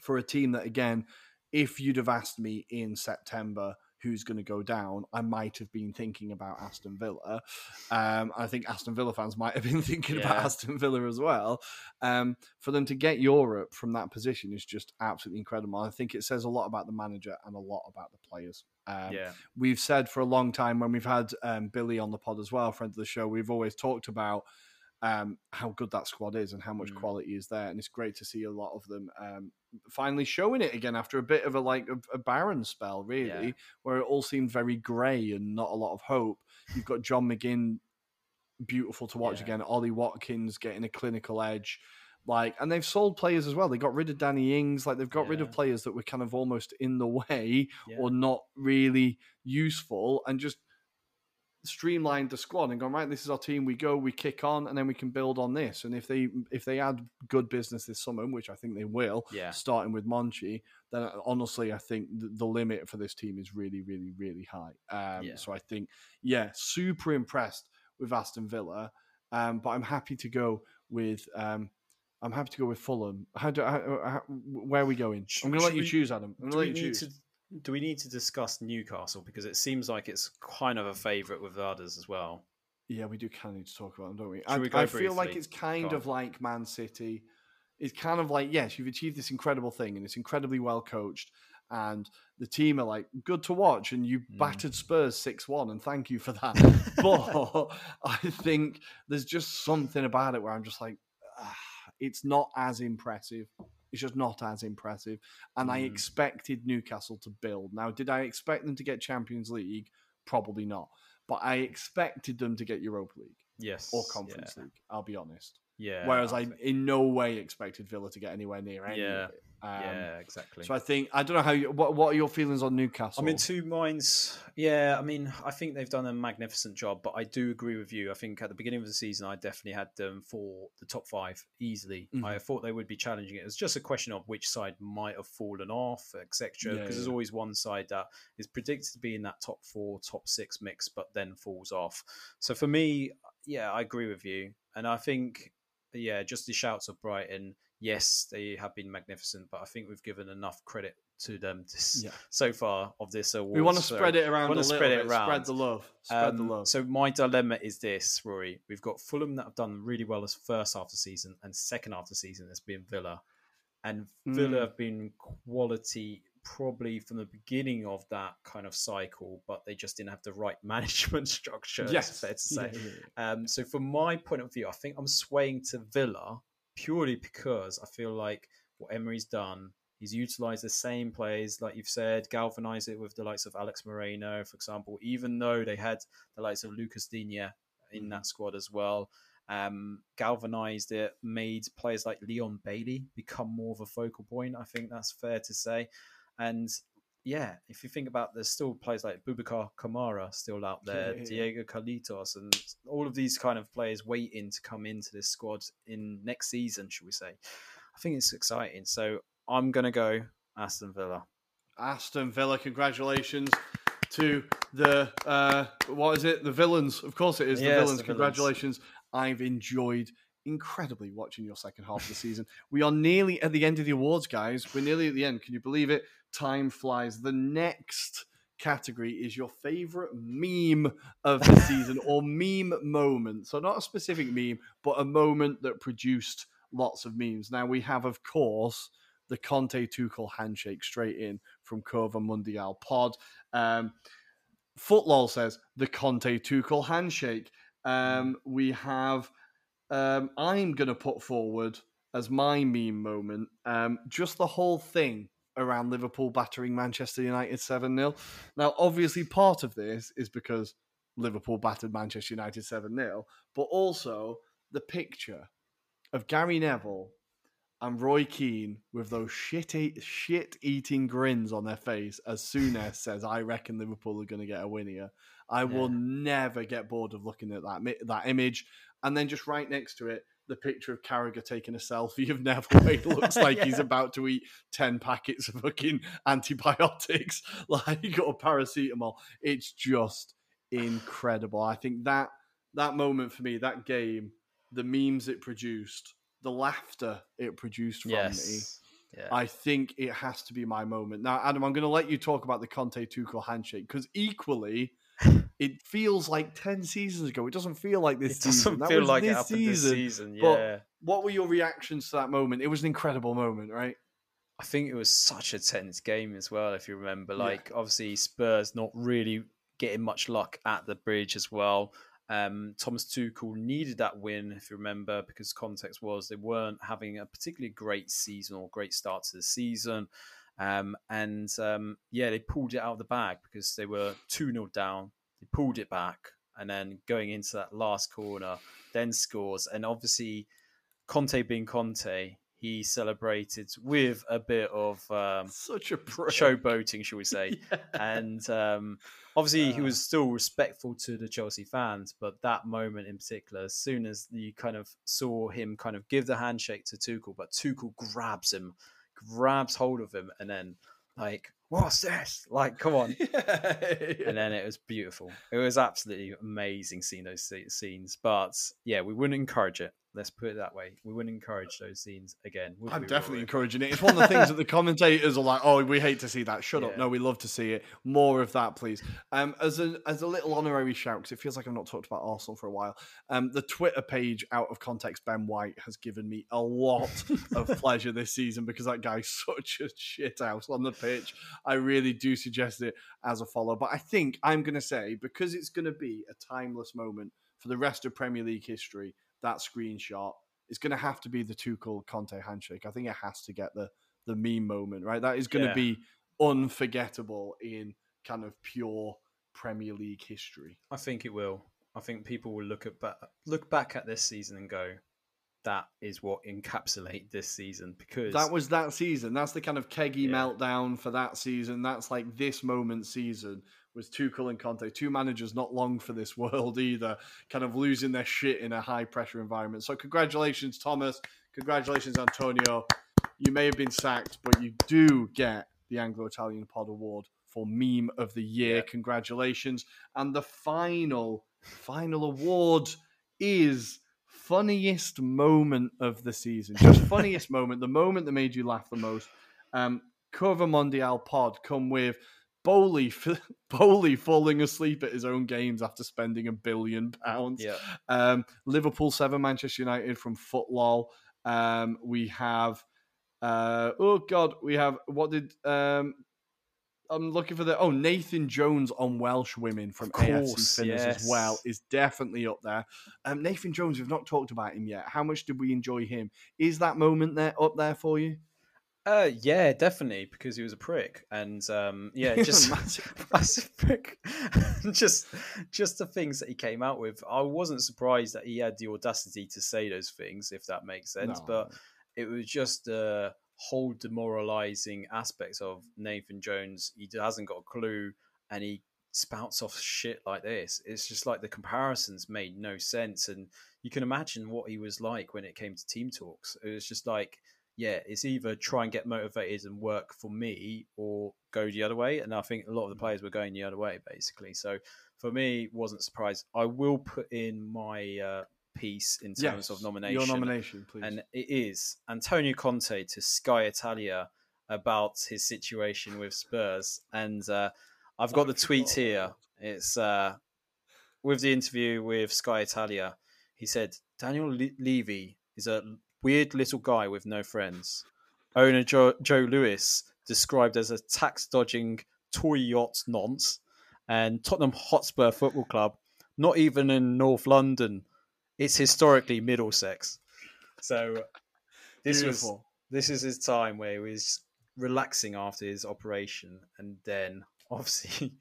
for a team that again, if you'd have asked me in September who's going to go down, I might have been thinking about Aston Villa. Um, I think Aston Villa fans might have been thinking about Aston Villa as well. Um, for them to get Europe from that position is just absolutely incredible. I think it says a lot about the manager and a lot about the players. Um, yeah. we've said for a long time when we've had um, Billy on the pod as well, friend of the show, we've always talked about um, how good that squad is and how much Mm. quality is there, and it's great to see a lot of them um, finally showing it again after a bit of a like a, a barren spell, really, Yeah. where it all seemed very grey and not a lot of hope. You've got John McGinn, beautiful to watch Yeah. again. Ollie Watkins getting a clinical edge. Like, and they've sold players as well. They got rid of Danny Ings. Like, they've got rid of players that were kind of almost in the way Yeah. or not really useful and just streamlined the squad and gone right this is our team we go we kick on and then we can build on this and if they if they add good business this summer which i think they will Yeah. starting with monchi then honestly i think the, the limit for this team is really really really high um Yeah. so i think yeah super impressed with aston villa um but i'm happy to go with um I'm happy to go with Fulham. How do how, how, where are we going? I'm going to let you choose, Adam. I'm going to let you choose. to do we need to discuss Newcastle because it seems like it's kind of a favourite with others as well? Yeah, we do kind of need to talk about them, don't we? Should I, we I feel like it's kind of like Man City. It's kind of like, yes, you've achieved this incredible thing and it's incredibly well coached. And the team are like good to watch, and you Mm. battered Spurs 6 1, and thank you for that. but I think there's just something about it where I'm just like, ah, it's not as impressive. It's just not as impressive. And I Mm. expected Newcastle to build. Now, did I expect them to get Champions League? Probably not. But I expected them to get Europa League Yes, or Conference League. I'll be honest. Yeah. Whereas I I, in no way expected Villa to get anywhere near any Yeah. of it. Um, yeah, exactly. So I think I don't know how. You, what What are your feelings on Newcastle? I'm in two minds. Yeah, I mean, I think they've done a magnificent job, but I do agree with you. I think at the beginning of the season, I definitely had them for the top five easily. Mhm. I thought they would be challenging it. It's just a question of which side might have fallen off, etc. Because Yeah, there's always one side that is predicted to be in that top four, top six mix, but then falls off. So for me, yeah, I agree with you, and I think yeah, just the shouts of Brighton. Yes, they have been magnificent, but I think we've given enough credit to them this, Yeah. so far of this award. We want to so spread it around. We wanna spread it around. Spread the love. Spread the Um, love. So my dilemma is this, Ruairi. We've got Fulham that have done really well as first half of the season, and second half of the season has been Villa, and Villa Mm. have been quality probably from the beginning of that kind of cycle, but they just didn't have the right management structure. yes, fair to say. Yeah, yeah. Um, so from my point of view, I think I'm swaying to Villa purely because I feel like what Emery's done, he's utilised the same players, like you've said, galvanised it with the likes of Alex Moreno, for example, even though they had the likes of Lucas Digne in that squad as well. Um, galvanized it, made players like Leon Bailey become more of a focal point. I think that's fair to say. And yeah, if you think about there's still players like Boubacar Kamara still out there, Yeah. Diego Carlitos, and all of these kind of players waiting to come into this squad in next season, should we say? I think it's exciting. So I'm gonna go Aston Villa. Aston Villa, congratulations to the uh, what is it? The villains. Of course, it is the Yes, villains. the villains. Congratulations. I've enjoyed incredibly watching your second half of the season. We are nearly at the end of the awards, guys. We're nearly at the end. Can you believe it? Time flies. The next category is your favorite meme of the season or meme moment. So not a specific meme, but a moment that produced lots of memes. Now we have, of course, the Conte Tuchel handshake straight in from Curva Mundial Pod. Um, Footlol says the Conte Tuchel handshake. Um, we have. Um, I'm going to put forward as my meme moment um, just the whole thing around Liverpool battering Manchester United 7 0. Now, obviously, part of this is because Liverpool battered Manchester United 7 0, but also the picture of Gary Neville and Roy Keane with those shit eat, shit eating grins on their face as Souness says, "I reckon Liverpool are going to get a win here." I will never get bored of looking at that that image, and then just right next to it, the picture of Carragher taking a selfie of Neville. He looks like he's about to eat ten packets of fucking antibiotics, like or paracetamol. It's just incredible. I think that that moment for me, that game, the memes it produced, the laughter it produced from me. Yeah. I think it has to be my moment. Now, Adam, I'm going to let you talk about the Conte Tuchel handshake because equally, it feels like 10 seasons ago. It doesn't feel like this it doesn't season. That feel was like it this happened this season. season. But- What were your reactions to that moment? It was an incredible moment, right? I think it was such a tense game as well, if you remember. Yeah. Like, obviously, Spurs not really getting much luck at the bridge as well. Um, Thomas Tuchel needed that win, if you remember, because context was they weren't having a particularly great season or great start to the season. Um, and um, yeah, they pulled it out of the bag because they were 2 0 down. They pulled it back. And then going into that last corner, then scores. And obviously, Conte being Conte, he celebrated with a bit of um, Such a pro. showboating, shall we say. Yeah. And um, obviously, he Uh. was still respectful to the Chelsea fans, but that moment in particular, as soon as you kind of saw him kind of give the handshake to Tuchel, but Tuchel grabs him, grabs hold of him, and then, like, what's this? Like, come on. And then it was beautiful. It was absolutely amazing seeing those scenes. But yeah, we wouldn't encourage it. Let's put it that way. We wouldn't encourage those scenes again. I'm we, definitely Ruairi? encouraging it. It's one of the things that the commentators are like, "Oh, we hate to see that. Shut up." No, we love to see it. More of that, please. Um, as a as a little honorary shout, because it feels like I've not talked about Arsenal for a while. Um, the Twitter page out of context, Ben White has given me a lot of pleasure this season because that guy's such a shit house on the pitch. I really do suggest it as a follow. But I think I'm going to say because it's going to be a timeless moment for the rest of Premier League history. That screenshot is going to have to be the Tuchel Conte handshake. I think it has to get the the meme moment, right? That is going to Yeah. be unforgettable in kind of pure Premier League history. I think it will. I think people will look at ba- look back at this season and go, "That is what encapsulate this season." Because That was that season. That's the kind of keggy Yeah. meltdown for that season. That's like this moment season was Tuchel and Conte, two managers not long for this world either, kind of losing their shit in a high pressure environment. So congratulations, Thomas. Congratulations, Antonio. You may have been sacked, but you do get the Anglo Italian Pod Award for Meme of the Year. Congratulations. And the final, final award is funniest moment of the season. Just funniest moment, the moment that made you laugh the most. Um, Curva Mundial pod come with Boehly, Boehly falling asleep at his own games after spending a billion pounds. Yeah. Um, Liverpool seven, Manchester United from Footlol. Um, we have, uh, oh god, we have what did um, I'm looking for the oh Nathan Jones on Welsh women from Of AFC course, Finners as well is definitely up there. Um, Nathan Jones, we've not talked about him yet. How much did we enjoy him? Is that moment there up there for you? Uh, yeah, definitely because he was a prick, and um, yeah, He was a just massive massive prick. just, just the things that he came out with. I wasn't surprised that he had the audacity to say those things, if that makes sense. No. But it was just the whole demoralizing aspects of Nathan Jones. He hasn't got a clue, and he spouts off shit like this. It's just like the comparisons made no sense, and you can imagine what he was like when it came to team talks. It was just like, yeah, it's either try and get motivated and work for me, or go the other way. And I think a lot of the players were going the other way, basically. So for me, wasn't surprised. I will put in my uh, piece in terms of nomination. Your nomination, please. And it is Antonio Conte to Sky Italia about his situation with Spurs. And uh, I've got I the tweet forgot here. It's uh, with the interview with Sky Italia. He said, Daniel Le- Levy is a weird little guy with no friends. Owner Joe, Joe Lewis, described as a tax dodging toy yacht nonce. And Tottenham Hotspur Football Club, not even in North London. It's historically Middlesex. So this was this is his time where he was relaxing after his operation, and then obviously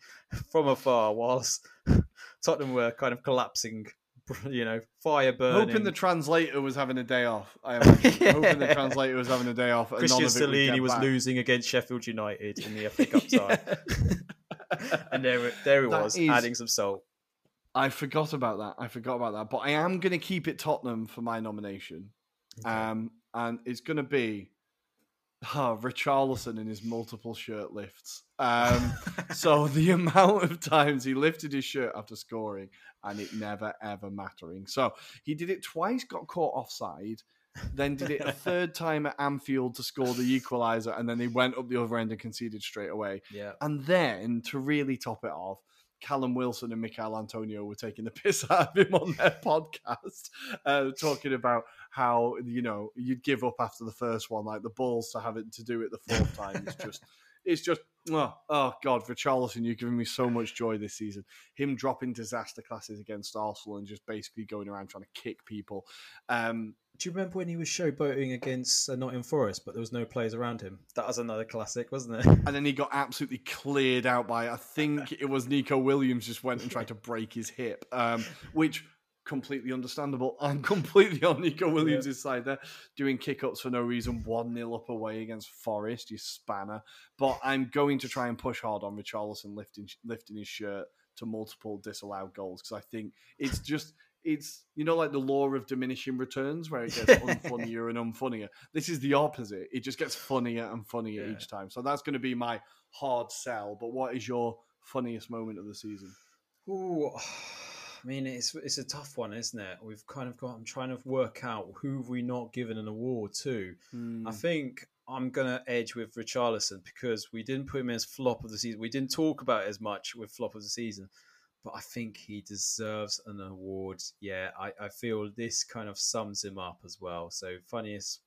from afar, whilst Tottenham were kind of collapsing, you know, fire burning. Hoping the translator was having a day off. I imagine. Hoping the translator was having a day off. and Christian none of it would Stellini get was back. losing against Sheffield United in the FA Cup tie, and there, there he That was is- adding some salt. I forgot about that. I forgot about that. But I am going to keep it Tottenham for my nomination. Um, and it's going to be oh, Richarlison in his multiple shirt lifts. Um, so the amount of times he lifted his shirt after scoring and it never ever mattering. So he did it twice, got caught offside, then did it a third time at Anfield to score the equaliser, and then he went up the other end and conceded straight away. Yeah, And then to really top it off, Callum Wilson and Michael Antonio were taking the piss out of him on their podcast, uh, talking about how you know you'd give up after the first one, like the balls to have it to do it the fourth time. It's just, it's just, oh, oh God, Richarlison, you're giving me so much joy this season. Him dropping disaster classes against Arsenal and just basically going around trying to kick people. Um, Do you remember when he was showboating against uh, Nottingham Forest, but there was no players around him? That was another classic, wasn't it? and then he got absolutely cleared out by I think it was Neco Williams just went and tried to break his hip, um, which completely understandable. I'm completely on Neco Williams' side there, doing kick-ups for no reason, one 0 up away against Forest, you spanner. But I'm going to try and push hard on Richarlison lifting lifting his shirt to multiple disallowed goals because I think it's just. It's you know like the law of diminishing returns where it gets unfunnier and unfunnier. This is the opposite. It just gets funnier and funnier Yeah. each time. So that's going to be my hard sell. But what is your funniest moment of the season? Ooh, I mean, it's it's a tough one, isn't it? We've kind of got. I'm trying to work out who have we not given an award to. Hmm. I think I'm gonna edge with Richarlison because we didn't put him as flop of the season. We didn't talk about it as much with flop of the season, but I think he deserves an award. Yeah, I, I feel this kind of sums him up as well. So funniest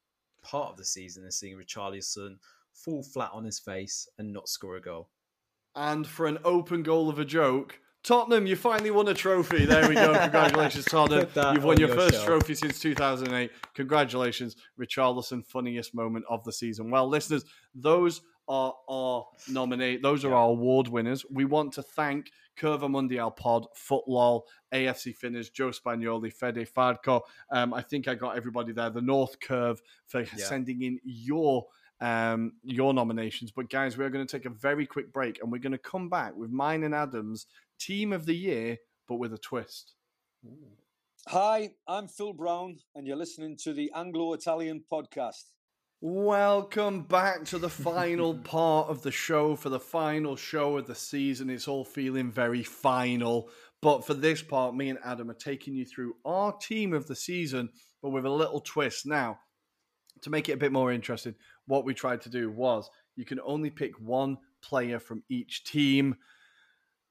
part of the season is seeing Richarlison fall flat on his face and not score a goal. And for an open goal of a joke, Tottenham, you finally won a trophy. There we go. Congratulations, Tottenham. You've won your your first trophy since 2008. Congratulations, Richarlison, funniest moment of the season. Well, listeners, those are our nominate. Those are our award winners. We want to thank Curva Mundial Pod, Footlol, AFC Finners, Joe Spagnoli, Fede Fadco. Um, I think I got everybody there. The North Curve for sending in your um, your nominations. But guys, we're going to take a very quick break, and we're going to come back with mine and Adam's team of the year, but with a twist. Hi, I'm Phil Brown, and you're listening to the Anglo Italian podcast. Welcome back to the final part of the show. For the final show of the season, it's all feeling very final. But for this part, me and Adam are taking you through our team of the season, but with a little twist. Now, to make it a bit more interesting, what we tried to do was you can only pick one player from each team.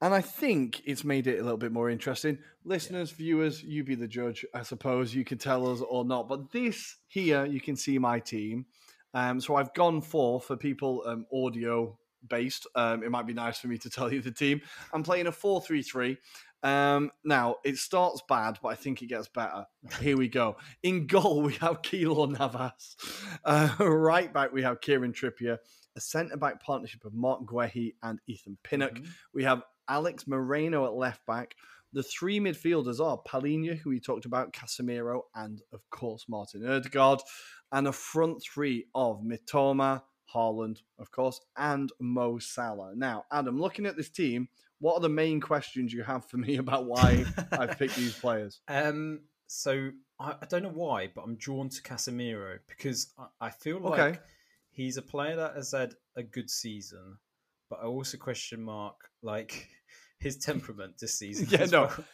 And I think it's made it a little bit more interesting. Listeners, yeah. viewers, you be the judge, I suppose. You can tell us or not. But this here, you can see my team. Um, so I've gone for, for people um, audio based, um, it might be nice for me to tell you the team. I'm playing a 4 3 3. Um, now, it starts bad, but I think it gets better. Here we go. In goal, we have Keylor Navas. Uh, right back, we have Kieran Trippier. A centre back partnership of Marc Guehi and Ethan Pinnock. Mm-hmm. We have Alex Moreno at left back. The three midfielders are Palhinha, who we talked about, Casemiro, and of course Martin Odegaard. And a front three of Mitoma, Haaland, of course, and Mo Salah. Now, Adam, looking at this team, what are the main questions you have for me about why I've picked these players? Um, so I, I, don't know why, but I'm drawn to Casemiro because I, I feel like okay. he's a player that has had a good season, but I also question mark like his temperament this season. yeah, no. Well.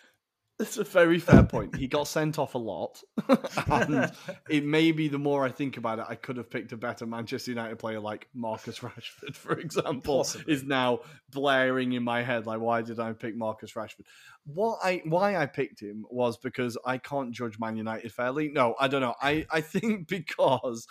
It's a very fair point. He got sent off a lot, and it may be the more I think about it, I could have picked a better Manchester United player like Marcus Rashford, for example. Possibly. Is now blaring in my head like, why did I pick Marcus Rashford? What I why I picked him was because I can't judge Man United fairly. No, I don't know. I I think because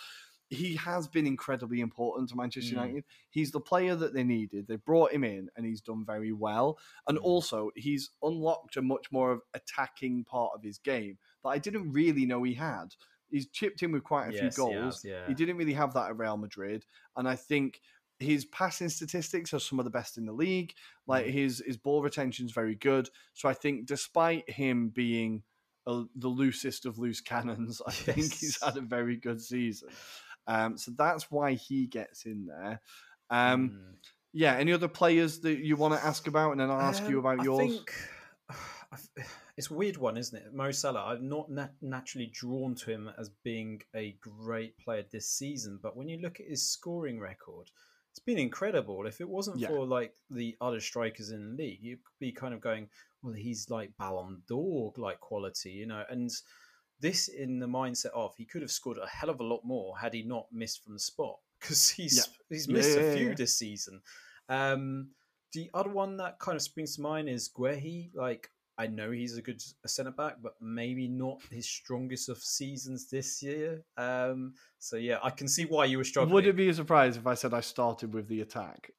he has been incredibly important to Manchester mm. United. He's the player that they needed. They brought him in and he's done very well. And mm. also, he's unlocked a much more of attacking part of his game that I didn't really know he had. He's chipped in with quite a yes, few goals. Yeah. he didn't really have that at Real Madrid. And I think his passing statistics are some of the best in the league. Like mm. his his ball retention is very good. So I think despite him being a, the loosest of loose cannons, I yes. think he's had a very good season. Um, so that's why he gets in there. Um, mm. Yeah. Any other players that you want to ask about, and then I'll ask um, you about yours. Think it's a weird one, isn't it? Mo Salah. I'm not nat- naturally drawn to him as being a great player this season, but when you look at his scoring record, it's been incredible. If it wasn't yeah. for like the other strikers in the league, you'd be kind of going, well, he's like Ballon d'Or like quality, you know, and this in the mindset of he could have scored a hell of a lot more had he not missed from the spot because he's yeah. he's missed yeah, a few yeah, this season. Um, the other one that kind of springs to mind is Guehi. Like I know he's a good centre back, but maybe not his strongest of seasons this year. Um, so yeah, I can see why you were struggling. Would it be a surprise if I said I started with the attack?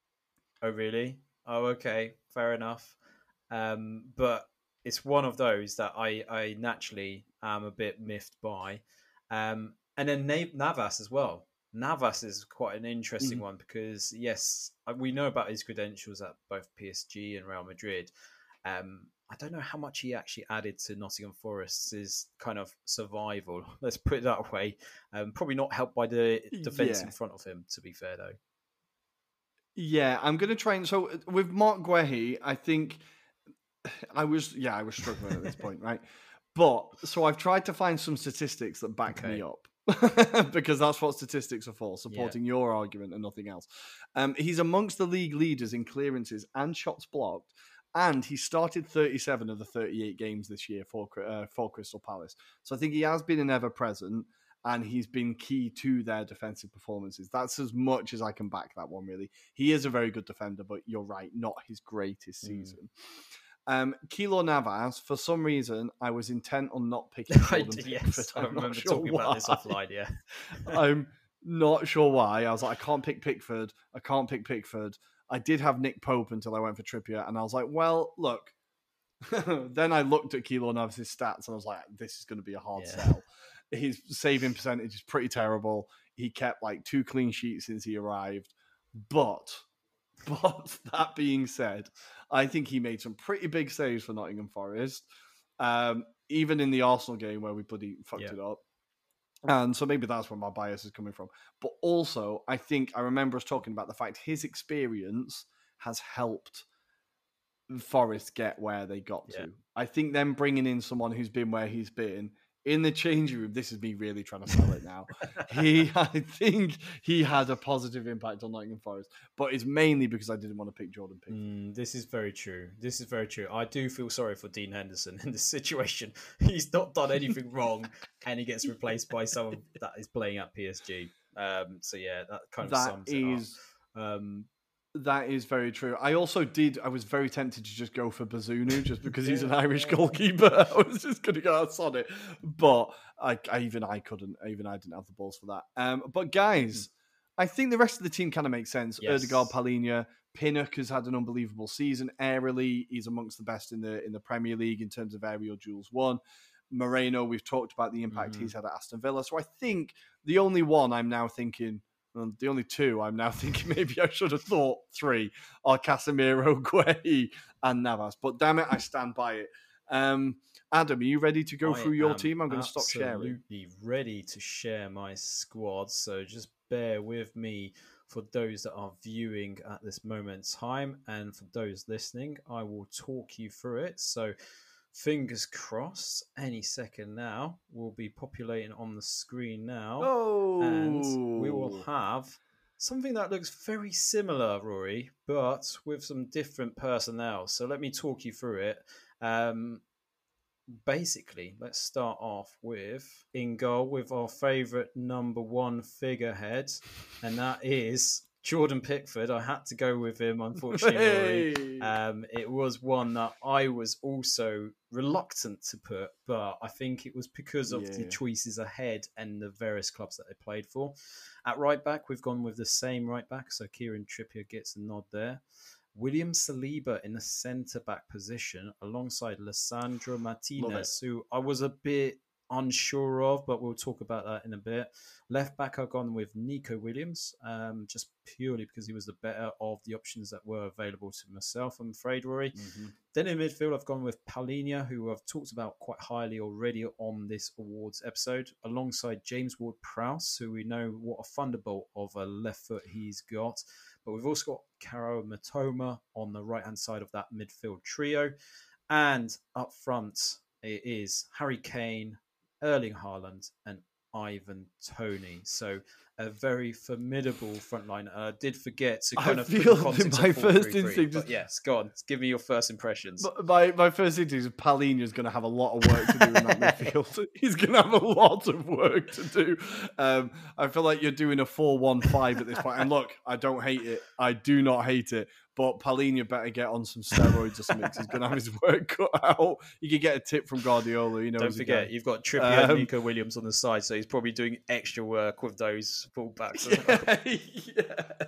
Oh really? Oh okay, fair enough. Um, but it's one of those that I, I naturally am a bit miffed by. Um, and then Navas as well. Navas is quite an interesting mm. one because yes, uh, we know about his credentials at both PSG and Real Madrid. Um, I don't know how much he actually added to Nottingham Forest's kind of survival. Let's put it that way. Um, probably not helped by the defense yeah. in front of him. To be fair, though. Yeah, I'm going to try and so with Mark Guehi, I think I was yeah, I was struggling at this point, right? But so I've tried to find some statistics that back okay. me up. because that's what statistics are for, supporting yeah. your argument and nothing else. Um, he's amongst the league leaders in clearances and shots blocked, and he started 37 of the 38 games this year for uh, for Crystal Palace. So I think he has been an ever present, and he's been key to their defensive performances. That's as much as I can back that one. Really, he is a very good defender, but you're right, not his greatest mm. season. Mm. Um, Keylor Navas, for some reason, I was intent on not picking I did, yes, I remember sure talking why. about this offline, yeah. I'm not sure why. I was like, I can't pick Pickford. I can't pick Pickford. I did have Nick Pope until I went for Trippier, and I was like, well, look. then I looked at Keylor Navas' stats, and I was like, this is going to be a hard yeah. sell. His saving percentage is pretty terrible. He kept like two clean sheets since he arrived. But, but that being said, I think he made some pretty big saves for Nottingham Forest, um, even in the Arsenal game where we bloody fucked yeah. it up. And so maybe that's where my bias is coming from. But also, I think I remember us talking about the fact his experience has helped Forest get where they got yeah. to. I think them bringing in someone who's been where he's been in the changing room, this is me really trying to sell it now. he, I think, he had a positive impact on Nottingham Forest, but it's mainly because I didn't want to pick Jordan Pickford. Mm, this is very true. This is very true. I do feel sorry for Dean Henderson in this situation. He's not done anything wrong, and he gets replaced by someone that is playing at PSG. Um, so yeah, that kind of That sums it is up. Um, That is very true. I also did. I was very tempted to just go for Bazunu just because he's an Irish goalkeeper. I was just going to go on it, but I, I even I couldn't. Even I didn't have the balls for that. Um, but guys, I think the rest of the team kind of makes sense. Yes. Odegaard, Palhinha, Pinnock has had an unbelievable season. Aerially, he's amongst the best in the in the Premier League in terms of aerial duels won. Moreno, we've talked about the impact Mhm. he's had at Aston Villa. So I think the only one I'm now thinking, well, the only two I'm now thinking maybe I should have thought three are Casemiro, Guehi, and Navas. But damn it, I stand by it. Um, Adam, are you ready to go I through your team? I'm going to stop sharing. Absolutely ready to share my squad. So just bear with me for those that are viewing at this moment in time, and for those listening, I will talk you through it. So fingers crossed, any second now will be populating on the screen now, Oh, and we will have. Something that looks very similar, Ruairi, but with some different personnel. So let me talk you through it. Um, basically, let's start off with in goal with our favourite number one figurehead, and that is Jordan Pickford. I had to go with him, unfortunately. Hey. Um, it was one that I was also reluctant to put, but I think it was because of the choices ahead and the various clubs that they played for. At right back, we've gone with the same right back, so Kieran Trippier gets a nod there. William Saliba in the centre back position alongside Lisandro Martinez, who I was a bit unsure of, but we'll talk about that in a bit. Left back, I've gone with Neco Williams, um, just purely because he was the better of the options that were available to myself, I'm afraid, Ruairi. Mm-hmm. Then in midfield, I've gone with Palhinha, who I've talked about quite highly already on this awards episode, alongside James Ward Prowse, who we know what a thunderbolt of a left foot he's got. But we've also got Kaoru Mitoma on the right hand side of that midfield trio. And up front, it is Harry Kane, Erling Haaland, and Ivan Toney. So a very formidable front line. I did forget to I kind of put feel my first 4-3-3, instinct is- yes, go on. Give me your first impressions. My, my first thing is Palhinha is going to have a lot of work to do in that midfield. He's going to have a lot of work to do. Um, I feel like you're doing a 4 1 5 at this point. And look, I don't hate it. I do not hate it. But Palhinha better get on some steroids or something. he's going to have his work cut out. You could get a tip from Guardiola. You know, Don't forget, you've got Trippier and Um, Neco Williams on the side, so he's probably doing extra work with those fullbacks. yeah.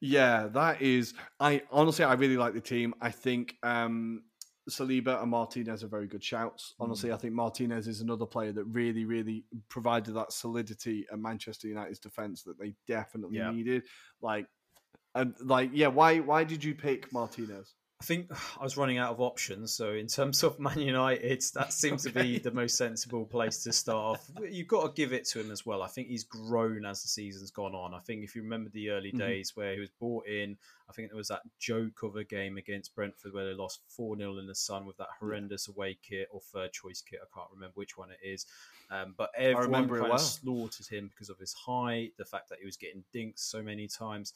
yeah, that is. I honestly, I really like the team. I think um, Saliba and Martinez are very good shouts. Mm. Honestly, I think Martinez is another player that really, really provided that solidity at Manchester United's defense that they definitely Yeah. needed. Like, and like, yeah. Why? Why did you pick Martinez? I think I was running out of options. So in terms of Man United, that seems to be the most sensible place to start off. You've got to give it to him as well. I think he's grown as the season's gone on. I think if you remember the early Mhm. days where he was brought in, I think there was that joke of a game against Brentford where they lost 4 0 in the sun with that horrendous away kit or third choice kit. I can't remember which one it is. Um, but everyone kind well. of slaughtered him because of his height, the fact that he was getting dinked so many times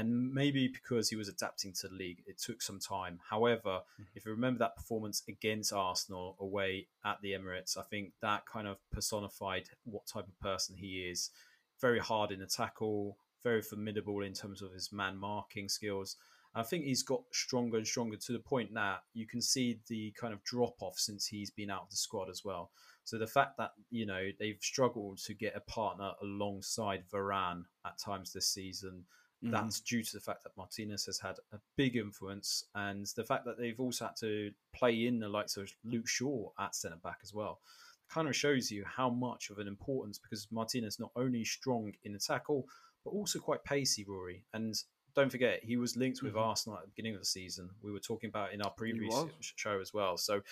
and maybe because he was adapting to the league, it took some time. However, mm-hmm. if you remember that performance against Arsenal away at the Emirates, I think that kind of personified what type of person he is. Very hard in the tackle, very formidable in terms of his man marking skills. I think he's got stronger and stronger to the point that you can see the kind of drop off since he's been out of the squad as well. So the fact that you know they've struggled to get a partner alongside Varane at times this season, Mm-hmm. that's due to the fact that Martinez has had a big influence, and the fact that they've also had to play in the likes of Luke Shaw at centre back as well. It Kind of shows you how much of an importance because Martinez not only strong in the tackle but also quite pacey, Ruairi. And don't forget, he was linked with Mhm. Arsenal at the beginning of the season. We were talking about in our previous show as well. So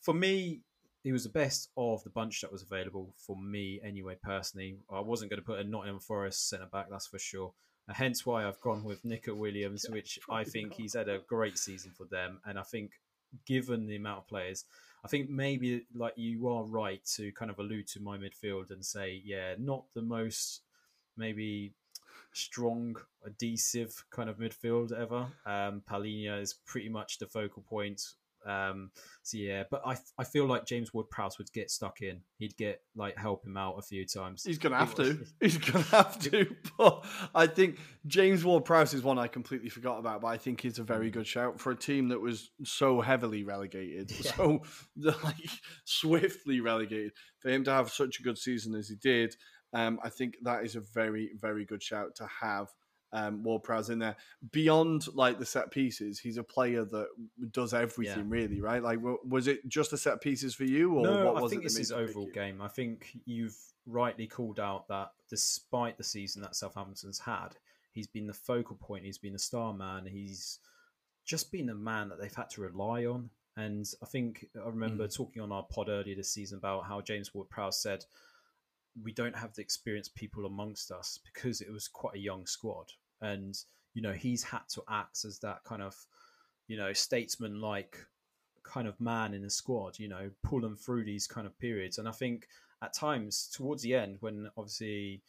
for me, he was the best of the bunch that was available for me anyway, personally. I wasn't going to put a Nottingham Forest centre back, that's for sure. Hence why I've gone with Neco Williams, which I think he's had a great season for them. And I think given the amount of players, I think maybe like you are right to kind of allude to my midfield and say, yeah, not the most maybe strong, adhesive kind of midfield ever. Um, is pretty much the focal point. Um, so yeah, but I I feel like James Ward Prowse would get stuck in. He'd get like help him out a few times. He's gonna have to. He's gonna have to. But I think James Ward Prowse is one I completely forgot about. But I think he's a very good shout for a team that was so heavily relegated, yeah. so like swiftly relegated. For him to have such a good season as he did, um, I think that is a very very good shout to have um, Ward Prowse in there. Beyond like the set pieces, he's a player that does everything yeah. really, right? Like, was it just the set pieces for you, or no? I think this is overall game. I think you've rightly called out that despite the season that Southampton's had, he's been the focal point. He's been a star man. He's just been a man that they've had to rely on. And I think I remember mm. talking on our pod earlier this season about how James Ward Prowse said we don't have the experienced people amongst us because it was quite a young squad. And, you know, he's had to act as that kind of, you know, statesman like kind of man in the squad, you know, pull them through these kind of periods. And I think at times towards the end, when obviously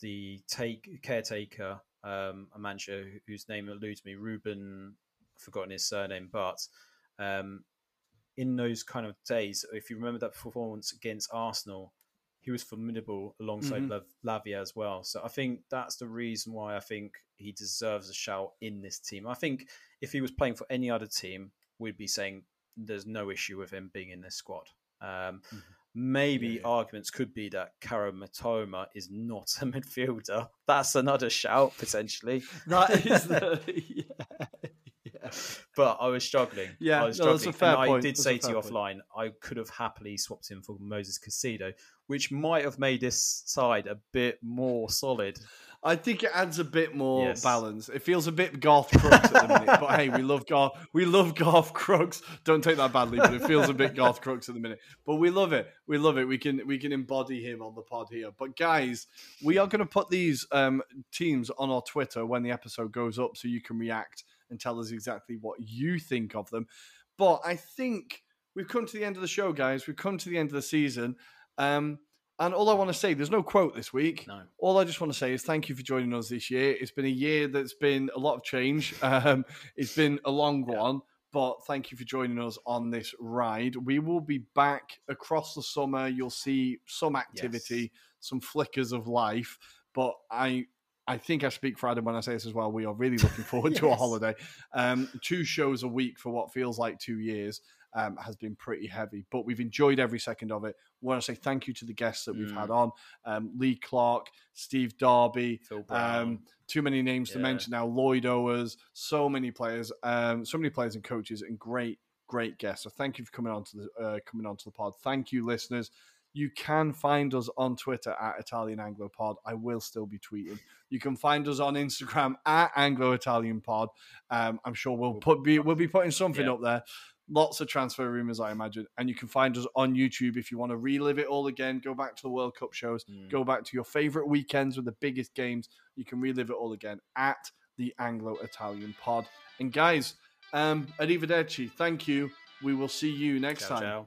the take caretaker, um, a manager whose name eludes me, Ruben, forgotten his surname, but um, in those kind of days, if you remember that performance against Arsenal, he was formidable alongside mm-hmm. Lavia as well. So I think that's the reason why I think he deserves a shout in this team. I think if he was playing for any other team, we'd be saying there's no issue with him being in this squad. Um, mm-hmm. Maybe yeah, yeah. arguments could be that Kaoru Mitoma is not a midfielder. That's another shout potentially. That is the, yeah. But I was struggling. Yeah, I was struggling. No, and I did that's say to you point. offline, I could have happily swapped him for Moisés Caicedo, which might have made this side a bit more solid. I think it adds a bit more yes. balance. It feels a bit Garth Crooks at the minute, but hey, we love Garth. We love Garth Crooks. Don't take that badly, but it feels a bit Garth Crooks at the minute. But we love it. We love it. We can we can embody him on the pod here. But guys, we are going to put these um, teams on our Twitter when the episode goes up, so you can react and tell us exactly what you think of them. But I think we've come to the end of the show, guys. We've come to the end of the season. Um, and all I want to say, there's no quote this week. No. All I just want to say is thank you for joining us this year. It's been a year that's been a lot of change. Um, it's been a long yeah. one, but thank you for joining us on this ride. We will be back across the summer. You'll see some activity, yes. some flickers of life. But I I think I speak for Adam when I say this as well. We are really looking forward yes. to a holiday. Um, two shows a week for what feels like two years um, has been pretty heavy, but we've enjoyed every second of it. I want to say thank you to the guests that we've mm. had on um, Lee Clark, Steve Darby, um, too many names yeah. to mention now, Lloyd Owers, so many players, um, so many players and coaches, and great, great guests. So thank you for coming on to the uh, coming on to the pod. Thank you, listeners. You can find us on Twitter at Italian Anglo Pod. I will still be tweeting. You can find us on Instagram at Anglo Italian Pod. Um, I'm sure we'll put be we'll be putting something yeah. up there. Lots of transfer rumors, I imagine. And you can find us on YouTube if you want to relive it all again. Go back to the World Cup shows. Mm. Go back to your favorite weekends with the biggest games. You can relive it all again at the Anglo Italian Pod. And guys, um, arrivederci. Thank you. We will see you next ciao, time. Ciao.